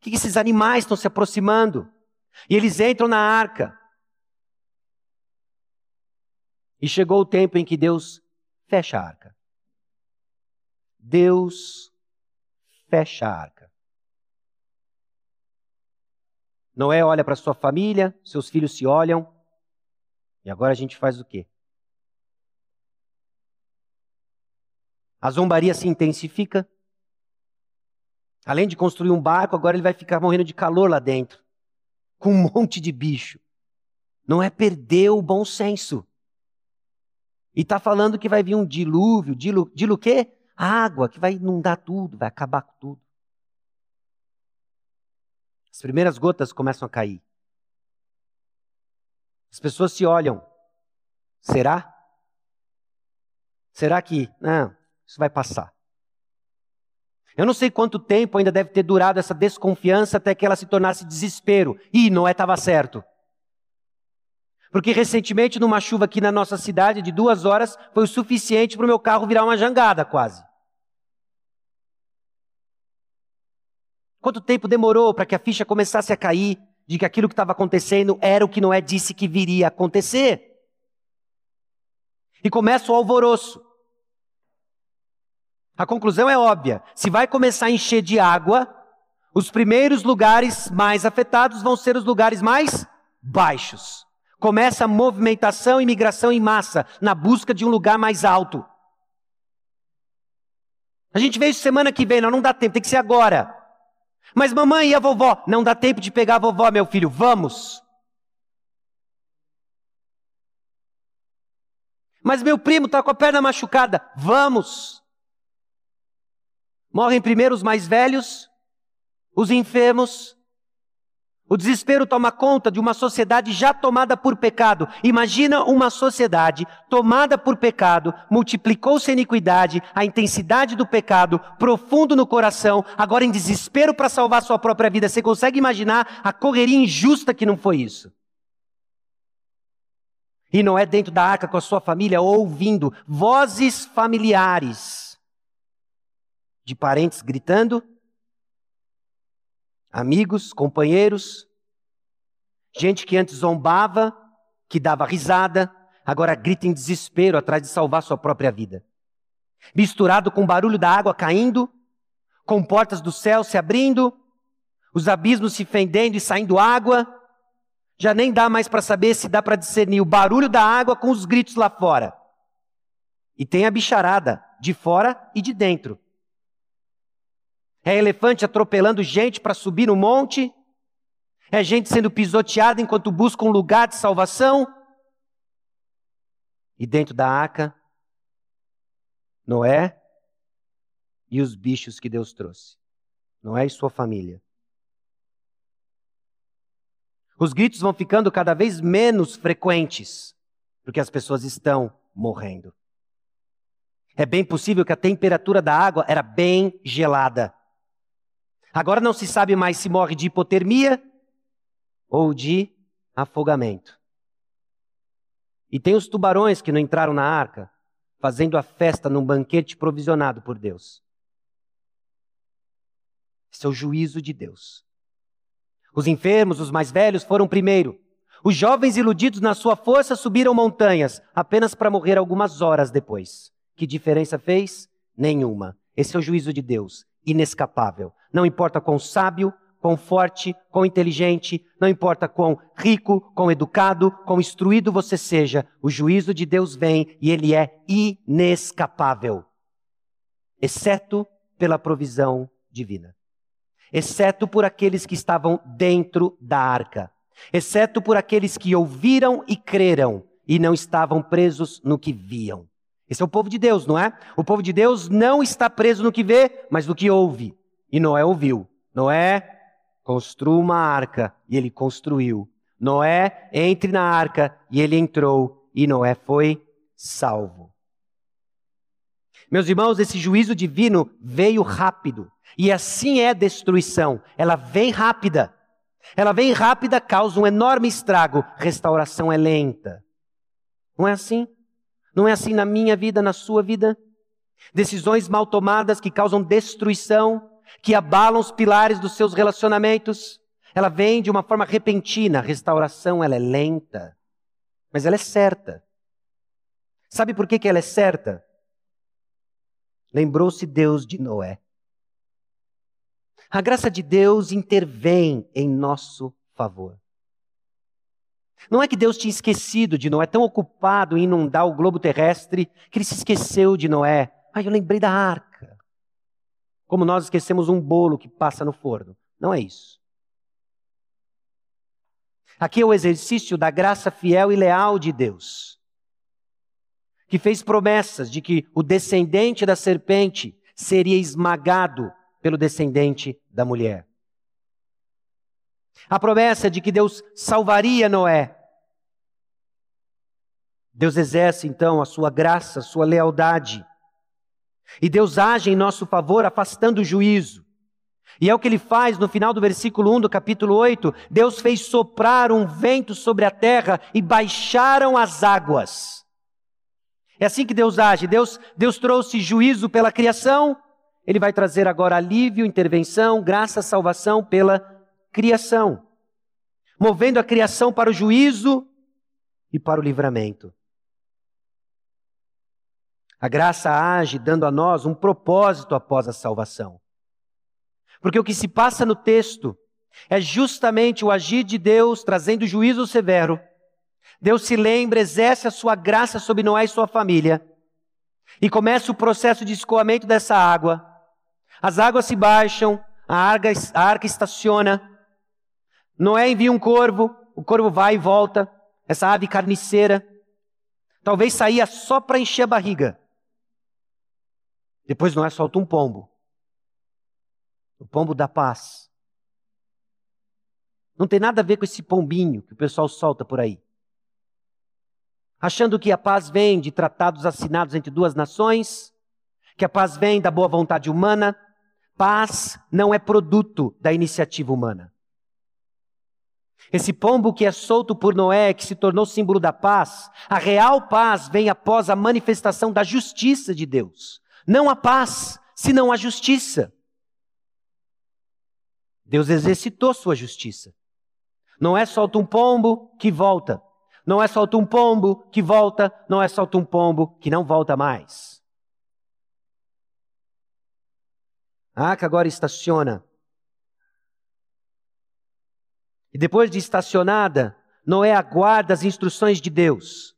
Speaker 1: Que esses animais estão se aproximando? E eles entram na arca. E chegou o tempo em que Deus fecha a arca. Deus fecha a arca. Noé olha para sua família, seus filhos se olham. E agora a gente faz o quê? A zombaria se intensifica. Além de construir um barco, agora ele vai ficar morrendo de calor lá dentro, com um <laughs> monte de bicho. Não é perder o bom senso. E está falando que vai vir um dilúvio, dilu, dilu quê? Água, que vai inundar tudo, vai acabar com tudo. As primeiras gotas começam a cair. As pessoas se olham. Será? Será que, não, isso vai passar? Eu não sei quanto tempo ainda deve ter durado essa desconfiança até que ela se tornasse desespero. Ih, Noé estava certo. Porque recentemente, numa chuva aqui na nossa cidade de duas horas, foi o suficiente para o meu carro virar uma jangada quase. Quanto tempo demorou para que a ficha começasse a cair de que aquilo que estava acontecendo era o que Noé disse que viria a acontecer? E começa o alvoroço. A conclusão é óbvia. Se vai começar a encher de água, os primeiros lugares mais afetados vão ser os lugares mais baixos. Começa a movimentação e migração em massa na busca de um lugar mais alto. A gente vê isso semana que vem, não, não dá tempo, tem que ser agora. Mas mamãe e a vovó? Não dá tempo de pegar a vovó, meu filho, vamos. Mas meu primo está com a perna machucada, vamos. Morrem primeiro os mais velhos, os enfermos. O desespero toma conta de uma sociedade já tomada por pecado. Imagina uma sociedade tomada por pecado, multiplicou-se a iniquidade, a intensidade do pecado, profundo no coração, agora em desespero para salvar sua própria vida. Você consegue imaginar a correria injusta que não foi isso? E Noé dentro da arca com a sua família, ouvindo vozes familiares de parentes gritando, amigos, companheiros, gente que antes zombava, que dava risada, agora grita em desespero atrás de salvar sua própria vida. Misturado com o barulho da água caindo, com portas do céu se abrindo, os abismos se fendendo e saindo água, já nem dá mais para saber se dá para discernir o barulho da água com os gritos lá fora. E tem a bicharada de fora e de dentro. É elefante atropelando gente para subir no monte. É gente sendo pisoteada enquanto busca um lugar de salvação. E dentro da arca, Noé e os bichos que Deus trouxe. Noé e sua família. Os gritos vão ficando cada vez menos frequentes, porque as pessoas estão morrendo. É bem possível que a temperatura da água era bem gelada. Agora não se sabe mais se morre de hipotermia ou de afogamento. E tem os tubarões que não entraram na arca, fazendo a festa num banquete provisionado por Deus. Esse é o juízo de Deus. Os enfermos, os mais velhos, foram primeiro. Os jovens iludidos na sua força subiram montanhas, apenas para morrer algumas horas depois. Que diferença fez? Nenhuma. Esse é o juízo de Deus inescapável. Não importa quão sábio, quão forte, quão inteligente, não importa quão rico, quão educado, quão instruído você seja, o juízo de Deus vem e ele é inescapável, exceto pela provisão divina. Exceto por aqueles que estavam dentro da arca, exceto por aqueles que ouviram e creram e não estavam presos no que viam. Esse é o povo de Deus, não é? O povo de Deus não está preso no que vê, mas no que ouve. E Noé ouviu. Noé construa uma arca e ele construiu. Noé entre na arca e ele entrou e Noé foi salvo. Meus irmãos, esse juízo divino veio rápido. E assim é destruição. Ela vem rápida. Ela vem rápida, causa um enorme estrago. Restauração é lenta. Não é assim? Não é assim na minha vida, na sua vida? Decisões mal tomadas que causam destruição, que abalam os pilares dos seus relacionamentos. Ela vem de uma forma repentina. A restauração ela é lenta, mas ela é certa. Sabe por que, que ela é certa? Lembrou-se Deus de Noé. A graça de Deus intervém em nosso favor. Não é que Deus tinha esquecido de Noé, tão ocupado em inundar o globo terrestre, que ele se esqueceu de Noé. Ah, eu lembrei da arca. Como nós esquecemos um bolo que passa no forno. Não é isso. Aqui é o exercício da graça fiel e leal de Deus, que fez promessas de que o descendente da serpente seria esmagado pelo descendente da mulher. A promessa de que Deus salvaria Noé. Deus exerce então a sua graça, a sua lealdade. E Deus age em nosso favor, afastando o juízo. E é o que ele faz no final do versículo 1 do capítulo 8. Deus fez soprar um vento sobre a terra e baixaram as águas. É assim que Deus age. Deus, Deus trouxe juízo pela criação, ele vai trazer agora alívio, intervenção, graça, salvação pela criação, movendo a criação para o juízo e para o livramento. A graça age dando a nós um propósito após a salvação. Porque o que se passa no texto é justamente o agir de Deus trazendo juízo severo. Deus se lembra, exerce a sua graça sobre Noé e sua família. E começa o processo de escoamento dessa água. As águas se baixam, a arca, a arca estaciona. Noé envia um corvo, o corvo vai e volta. Essa ave carniceira. Talvez saía só para encher a barriga. Depois Noé solta um pombo. O pombo da paz. Não tem nada a ver com esse pombinho que o pessoal solta por aí. Achando que a paz vem de tratados assinados entre duas nações, que a paz vem da boa vontade humana, Paz não é produto da iniciativa humana. Esse pombo que é solto por Noé, que se tornou símbolo da paz, a real paz vem após a manifestação da justiça de Deus. Não a paz, senão a justiça. Deus exercitou sua justiça. Não é solta um pombo que volta. Não é solta um pombo que volta. Não é solta um pombo que não volta mais. A arca agora estaciona e depois de estacionada, Noé aguarda as instruções de Deus.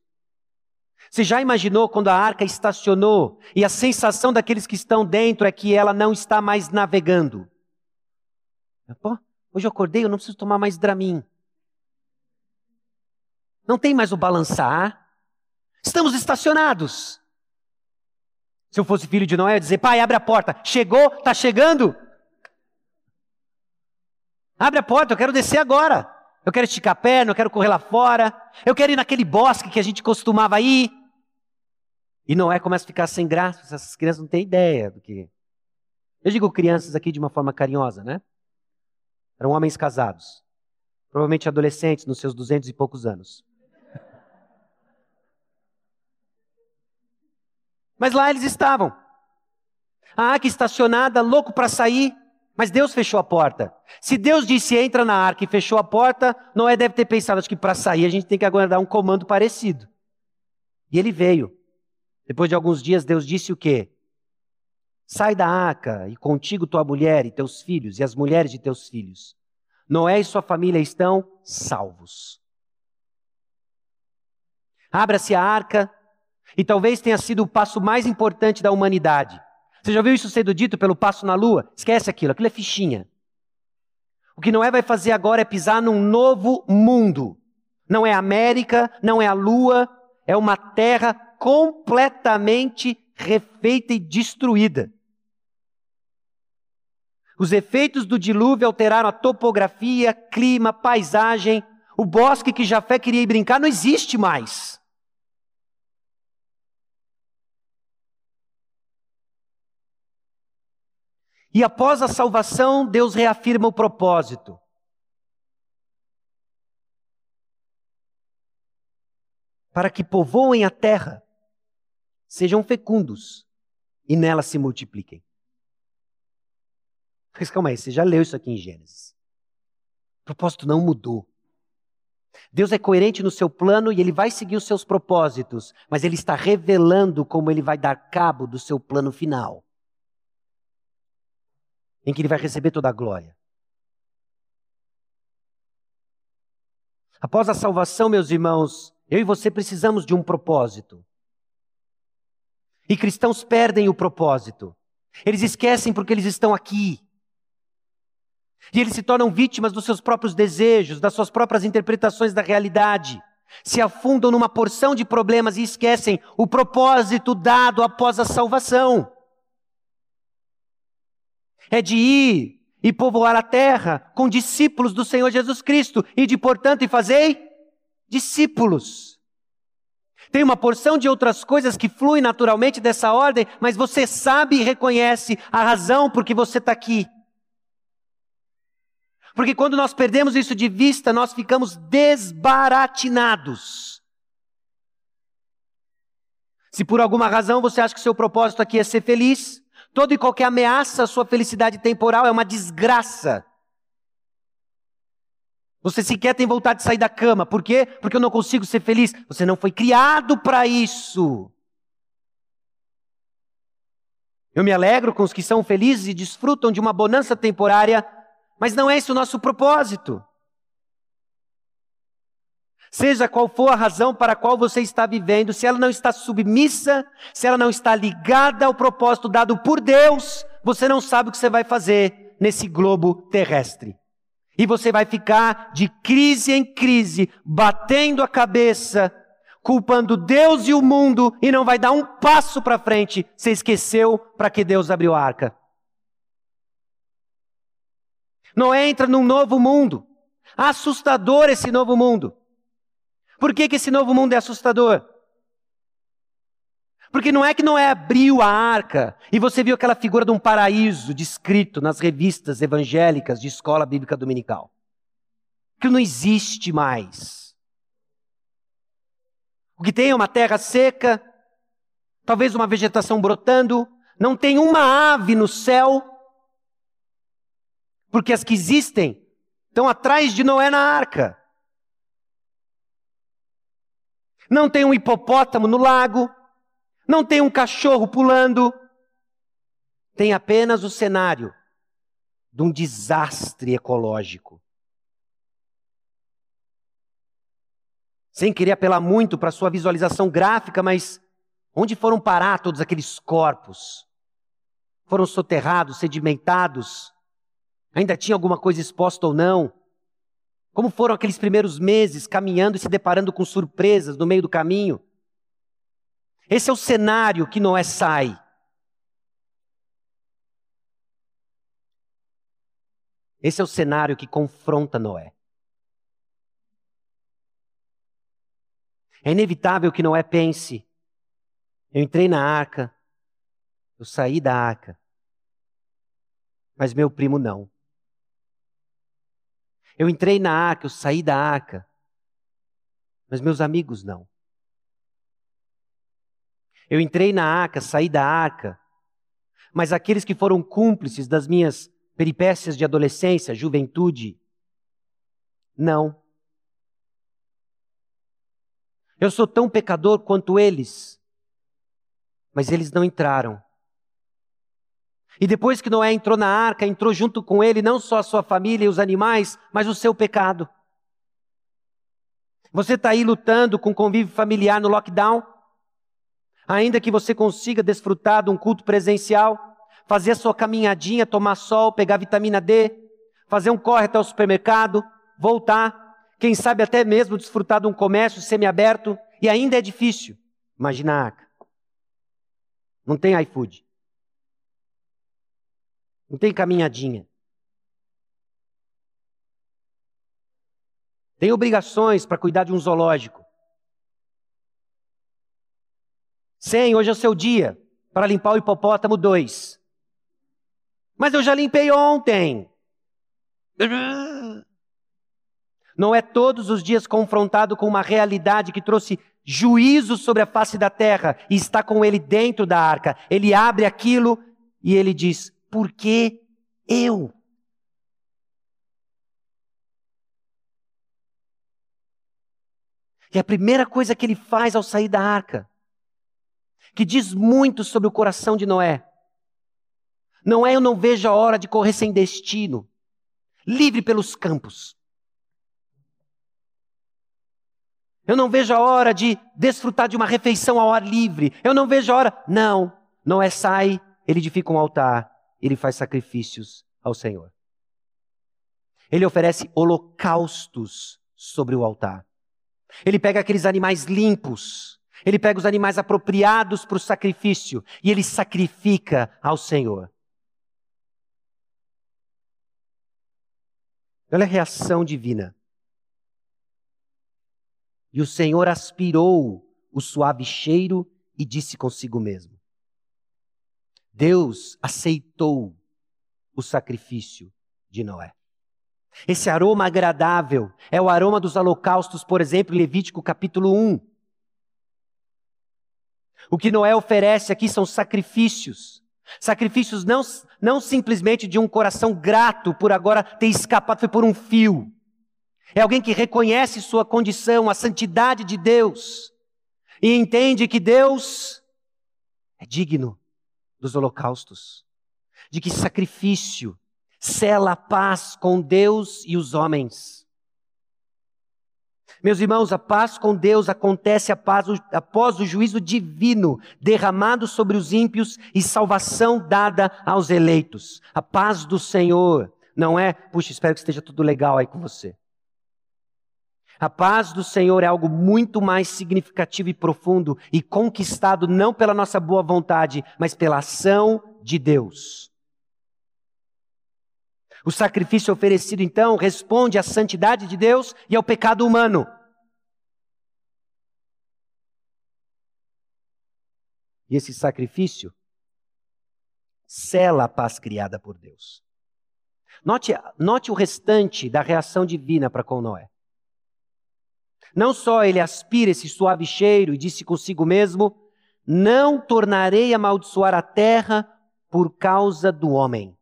Speaker 1: Você já imaginou quando a arca estacionou e a sensação daqueles que estão dentro é que ela não está mais navegando? Pô, hoje eu acordei, eu não preciso tomar mais Dramin. Não tem mais o balançar. Estamos estacionados. Se eu fosse filho de Noé, eu ia dizer: pai, abre a porta. Chegou? Está chegando? Abre a porta, eu quero descer agora. Eu quero esticar a perna, eu quero correr lá fora. Eu quero ir naquele bosque que a gente costumava ir. E Noé começa a ficar sem graça. Essas crianças não têm ideia do que. Eu digo crianças aqui de uma forma carinhosa, né? Eram homens casados. Provavelmente adolescentes, nos seus duzentos e poucos anos. Mas lá eles estavam. A arca estacionada, louco para sair. Mas Deus fechou a porta. Se Deus disse entra na arca e fechou a porta, Noé deve ter pensado, acho que para sair a gente tem que aguardar um comando parecido. E ele veio. Depois de alguns dias, Deus disse o quê? Sai da arca e contigo tua mulher e teus filhos e as mulheres de teus filhos. Noé e sua família estão salvos. Abra-se a arca e talvez tenha sido o passo mais importante da humanidade. Você já viu isso sendo dito pelo passo na lua? Esquece aquilo, aquilo é fichinha. O que Noé vai fazer agora é pisar num novo mundo. Não é América, não é a lua, é uma terra completamente refeita e destruída. Os efeitos do dilúvio alteraram a topografia, clima, paisagem. O bosque que Jafé queria ir brincar não existe mais. E após a salvação, Deus reafirma o propósito. Para que povoem a terra, sejam fecundos e nela se multipliquem. Mas calma aí, você já leu isso aqui em Gênesis. O propósito não mudou. Deus é coerente no seu plano e ele vai seguir os seus propósitos, mas ele está revelando como ele vai dar cabo do seu plano final em que ele vai receber toda a glória. Após a salvação, meus irmãos, eu e você precisamos de um propósito. E cristãos perdem o propósito. Eles esquecem porque eles estão aqui. E eles se tornam vítimas dos seus próprios desejos, das suas próprias interpretações da realidade. Se afundam numa porção de problemas e esquecem o propósito dado após a salvação é de ir e povoar a terra com discípulos do Senhor Jesus Cristo, e de portanto e fazei discípulos. Tem uma porção de outras coisas que fluem naturalmente dessa ordem, mas você sabe e reconhece a razão por que você está aqui. Porque quando nós perdemos isso de vista, nós ficamos desbaratinados. Se por alguma razão você acha que seu propósito aqui é ser feliz, Toda e qualquer ameaça à sua felicidade temporal é uma desgraça. Você sequer tem vontade de sair da cama. Por quê? Porque eu não consigo ser feliz. Você não foi criado para isso. Eu me alegro com os que são felizes e desfrutam de uma bonança temporária, mas não é esse o nosso propósito. Seja qual for a razão para a qual você está vivendo, se ela não está submissa, se ela não está ligada ao propósito dado por Deus, você não sabe o que você vai fazer nesse globo terrestre. E você vai ficar de crise em crise, batendo a cabeça, culpando Deus e o mundo, e não vai dar um passo para frente. Você esqueceu para que Deus abriu a arca. Noé entra num novo mundo. Assustador esse novo mundo. Por que, que esse novo mundo é assustador? Porque não é que Noé abriu a arca e você viu aquela figura de um paraíso descrito nas revistas evangélicas de escola bíblica dominical. que não existe mais. O que tem é uma terra seca, talvez uma vegetação brotando, não tem uma ave no céu, porque as que existem estão atrás de Noé na arca. Não tem um hipopótamo no lago, não tem um cachorro pulando, tem apenas o cenário de um desastre ecológico. Sem querer apelar muito para sua visualização gráfica, mas onde foram parar todos aqueles corpos? Foram soterrados, sedimentados? Ainda tinha alguma coisa exposta ou não? Como foram aqueles primeiros meses caminhando e se deparando com surpresas no meio do caminho? Esse é o cenário que Noé sai. Esse é o cenário que confronta Noé. É inevitável que Noé pense: eu entrei na arca, eu saí da arca, mas meu primo não. Eu entrei na arca, eu saí da arca, mas meus amigos não. Eu entrei na arca, saí da arca, mas aqueles que foram cúmplices das minhas peripécias de adolescência, juventude. Não. Eu sou tão pecador quanto eles, mas eles não entraram. E depois que Noé entrou na arca, entrou junto com ele não só a sua família e os animais, mas o seu pecado. Você está aí lutando com convívio familiar no lockdown? Ainda que você consiga desfrutar de um culto presencial, fazer a sua caminhadinha, tomar sol, pegar vitamina D, fazer um corre até o supermercado, voltar, quem sabe até mesmo desfrutar de um comércio semiaberto, e ainda é difícil. Imagina a arca. Não tem iFood. Não tem caminhadinha. Tem obrigações para cuidar de um zoológico. Sem, hoje é o seu dia para limpar o hipopótamo 2. Mas eu já limpei ontem. Não é todos os dias confrontado com uma realidade que trouxe juízo sobre a face da terra e está com ele dentro da arca. Ele abre aquilo e ele diz: Por que eu? E a primeira coisa que ele faz ao sair da arca, que diz muito sobre o coração de Noé, não é eu não vejo a hora de correr sem destino, livre pelos campos. Eu não vejo a hora de desfrutar de uma refeição ao ar livre. Eu não vejo a hora. Não, não é sai, ele edifica um altar, ele faz sacrifícios ao Senhor. Ele oferece holocaustos sobre o altar. Ele pega aqueles animais limpos, ele pega os animais apropriados para o sacrifício e ele sacrifica ao Senhor. Olha a reação divina. E o Senhor aspirou o suave cheiro e disse consigo mesmo: Deus aceitou o sacrifício de Noé. Esse aroma agradável é o aroma dos holocaustos, por exemplo, em Levítico capítulo 1. O que Noé oferece aqui são sacrifícios. Sacrifícios não, não simplesmente de um coração grato por agora ter escapado, foi por um fio. É alguém que reconhece sua condição, a santidade de Deus, e entende que Deus é digno dos holocaustos, de que sacrifício sela a paz com Deus e os homens. Meus irmãos, a paz com Deus acontece após o juízo divino derramado sobre os ímpios e salvação dada aos eleitos. A paz do Senhor não é, puxa, espero que esteja tudo legal aí com você. A paz do Senhor é algo muito mais significativo e profundo e conquistado não pela nossa boa vontade, mas pela ação de Deus. O sacrifício oferecido, então, responde à santidade de Deus e ao pecado humano. E esse sacrifício sela a paz criada por Deus. Note, note o restante da reação divina para com Noé. Não só ele aspira esse suave cheiro e disse consigo mesmo: Não tornarei a amaldiçoar a terra por causa do homem.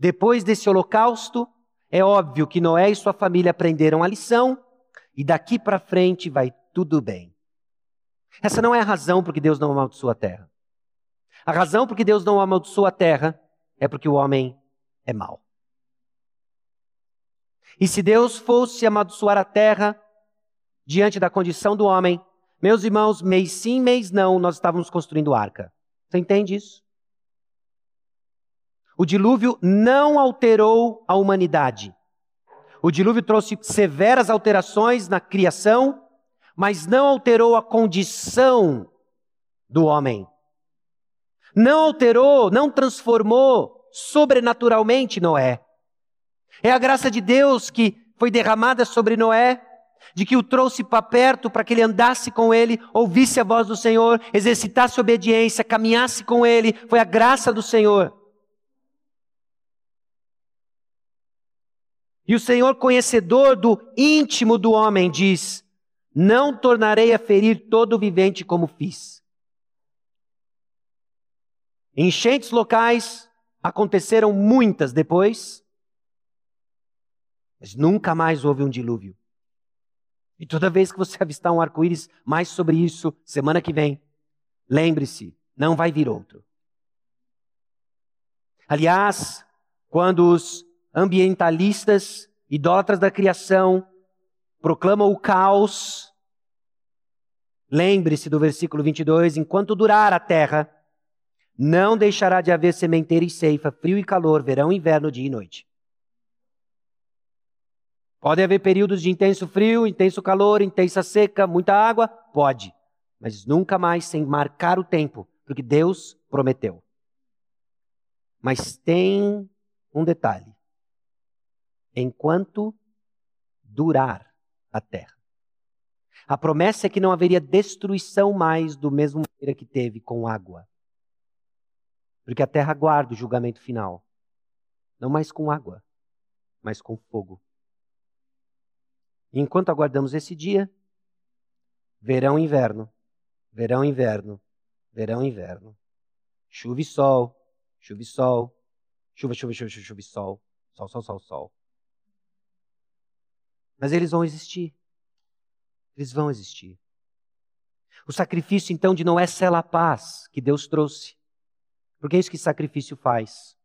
Speaker 1: Depois desse holocausto, é óbvio que Noé e sua família aprenderam a lição e daqui para frente vai tudo bem. Essa não é a razão por que Deus não amaldiçoa a terra. A razão por que Deus não amaldiçoa a terra é porque o homem é mau. E se Deus fosse amaldiçoar a terra diante da condição do homem, meus irmãos, mês sim, mês não, nós estávamos construindo arca. Você entende isso? O dilúvio não alterou a humanidade. O dilúvio trouxe severas alterações na criação, mas não alterou a condição do homem. Não alterou, não transformou sobrenaturalmente Noé. É a graça de Deus que foi derramada sobre Noé, de que o trouxe para perto para que ele andasse com ele, ouvisse a voz do Senhor, exercitasse obediência, caminhasse com ele. Foi a graça do Senhor. E o Senhor, conhecedor do íntimo do homem, diz: Não tornarei a ferir todo vivente como fiz. Enchentes locais aconteceram muitas depois, mas nunca mais houve um dilúvio. E toda vez que você <laughs> avistar um arco-íris, mais sobre isso, semana que vem, lembre-se, não vai vir outro. Aliás, quando os ambientalistas, idólatras da criação, proclamam o caos. Lembre-se do versículo 22: enquanto durar a terra, não deixará de haver sementeira e ceifa, frio e calor, verão e inverno, dia e noite. Pode haver períodos de intenso frio, intenso calor, intensa seca, muita água? Pode. Mas nunca mais sem marcar o tempo, porque Deus prometeu. Mas tem um detalhe enquanto durar a terra. A promessa é que não haveria destruição mais do mesmo maneira que teve com água. Porque a terra guarda o julgamento final. Não mais com água, mas com fogo. E enquanto aguardamos esse dia, verão e inverno, verão e inverno, verão e inverno. Chuva e sol, chuva e sol, chuva, chuva, chuva, chuva, chuva e sol, sol, sol, sol, sol. Mas eles vão existir. Eles vão existir. O sacrifício, então, de Noé sela a paz que Deus trouxe. Porque é isso que sacrifício faz.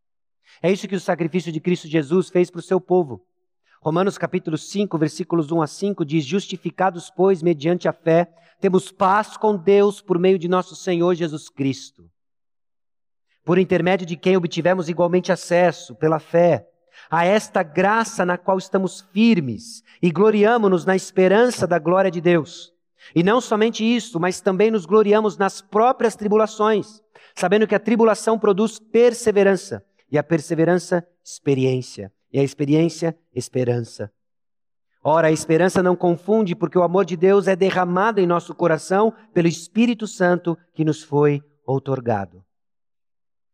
Speaker 1: É isso que o sacrifício de Cristo Jesus fez para o seu povo. Romanos capítulo 5, versículos 1 a 5 diz: Justificados, pois, mediante a fé, temos paz com Deus por meio de nosso Senhor Jesus Cristo. Por intermédio de quem obtivemos igualmente acesso, pela fé, a esta graça na qual estamos firmes e gloriamo-nos na esperança da glória de Deus. E não somente isso, mas também nos gloriamos nas próprias tribulações, sabendo que a tribulação produz perseverança, e a perseverança, experiência, e a experiência, esperança. Ora, a esperança não confunde, porque o amor de Deus é derramado em nosso coração pelo Espírito Santo que nos foi outorgado.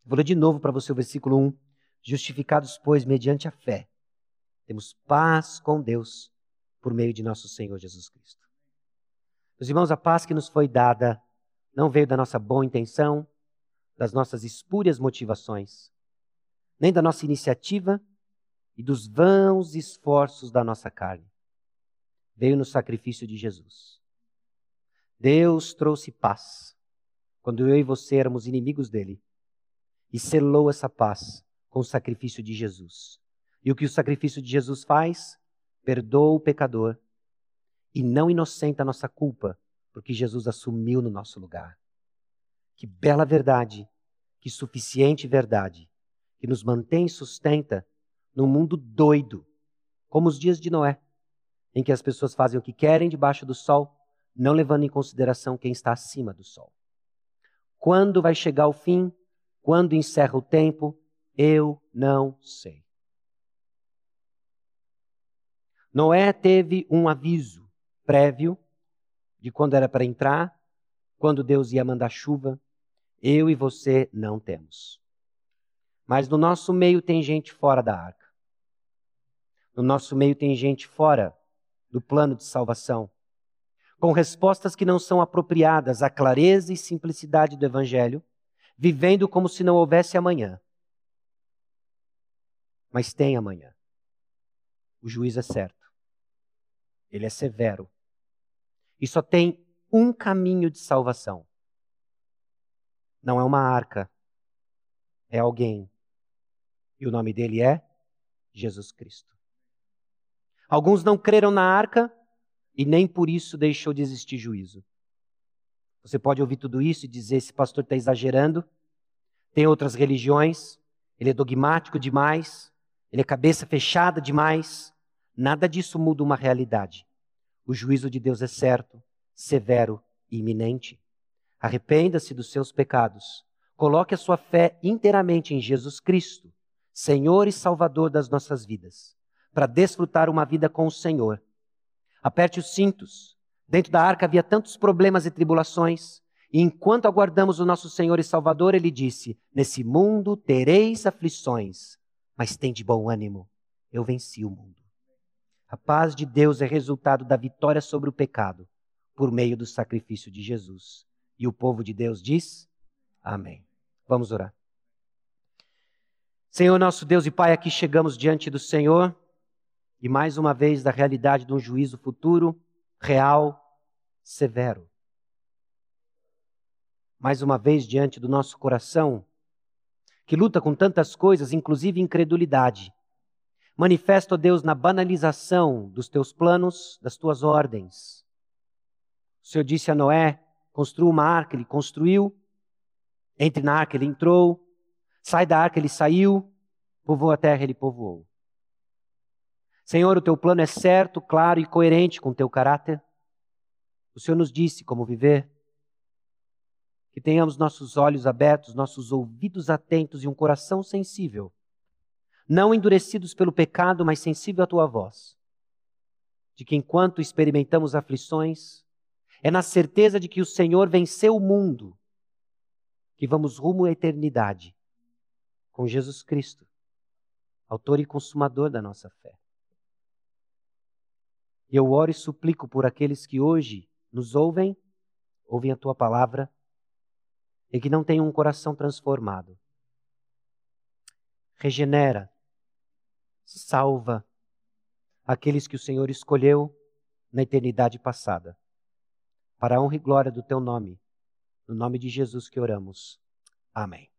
Speaker 1: Vou ler de novo para você o versículo 1. Justificados, pois, mediante a fé, temos paz com Deus por meio de nosso Senhor Jesus Cristo. Meus irmãos, a paz que nos foi dada não veio da nossa boa intenção, das nossas espúrias motivações, nem da nossa iniciativa e dos vãos esforços da nossa carne. Veio no sacrifício de Jesus. Deus trouxe paz quando eu e você éramos inimigos dele e selou essa paz com o sacrifício de Jesus. E o que o sacrifício de Jesus faz? Perdoa o pecador e não inocenta a nossa culpa, porque Jesus assumiu no nosso lugar. Que bela verdade, que suficiente verdade, que nos mantém e sustenta num mundo doido, como os dias de Noé, em que as pessoas fazem o que querem debaixo do sol, não levando em consideração quem está acima do sol. Quando vai chegar o fim? Quando encerra o tempo? Eu não sei. Noé teve um aviso prévio de quando era para entrar, quando Deus ia mandar chuva. Eu e você não temos. Mas no nosso meio tem gente fora da arca. No nosso meio tem gente fora do plano de salvação, com respostas que não são apropriadas à clareza e simplicidade do Evangelho, vivendo como se não houvesse amanhã. Mas tem amanhã. O juiz é certo. Ele é severo. E só tem um caminho de salvação. Não é uma arca, é alguém. E o nome dele é Jesus Cristo. Alguns não creram na arca e nem por isso deixou de existir juízo. Você pode ouvir tudo isso e dizer: esse pastor está exagerando. Tem outras religiões, ele é dogmático demais, ele é cabeça fechada demais. Nada disso muda uma realidade. O juízo de Deus é certo, severo e iminente. Arrependa-se dos seus pecados. Coloque a sua fé inteiramente em Jesus Cristo, Senhor e Salvador das nossas vidas, para desfrutar uma vida com o Senhor. Aperte os cintos. Dentro da arca havia tantos problemas e tribulações, e enquanto aguardamos o nosso Senhor e Salvador, ele disse: Nesse mundo tereis aflições, mas tem de bom ânimo. Eu venci o mundo. A paz de Deus é resultado da vitória sobre o pecado por meio do sacrifício de Jesus. E o povo de Deus diz: Amém. Vamos orar. Senhor nosso Deus e Pai, aqui chegamos diante do Senhor e mais uma vez da realidade de um juízo futuro, real, severo. Mais uma vez diante do nosso coração, que luta com tantas coisas, inclusive incredulidade Manifesta, ó Deus, na banalização dos teus planos, das tuas ordens. O Senhor disse a Noé: construa uma arca, ele construiu. Entre na arca, ele entrou. Sai da arca, ele saiu. Povoa a terra, ele povoou. Senhor, o teu plano é certo, claro e coerente com o teu caráter. O Senhor nos disse como viver. Que tenhamos nossos olhos abertos, nossos ouvidos atentos e um coração sensível não endurecidos pelo pecado, mas sensível à tua voz. De que enquanto experimentamos aflições, é na certeza de que o Senhor venceu o mundo, que vamos rumo à eternidade com Jesus Cristo, autor e consumador da nossa fé. E eu oro e suplico por aqueles que hoje nos ouvem, ouvem a tua palavra e que não têm um coração transformado. Regenera salva aqueles que o Senhor escolheu na eternidade passada. Para a honra e glória do teu nome, no nome de Jesus que oramos. Amém.